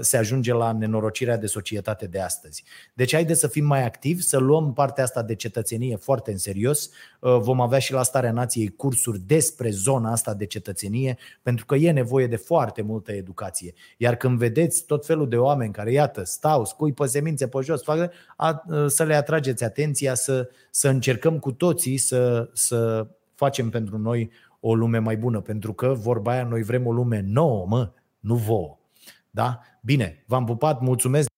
Speaker 2: se ajunge la nenorocirea de societate de astăzi. Deci haideți să fim mai activi, să luăm partea asta de cetățenie foarte în serios. Uh, vom avea și la Starea Nației cursuri despre zona asta de cetățenie, pentru că e nevoie de foarte multă educație. Iar când vedeți tot felul de oameni care, iată, stau, scui pe semințe pe jos, fac, a, uh, să le atrageți atenția, să, să încercăm cu toții să, să facem pentru noi o lume mai bună, pentru că vorba aia, noi vrem o lume nouă, mă, nu vouă. Da? Bine, v-am pupat, mulțumesc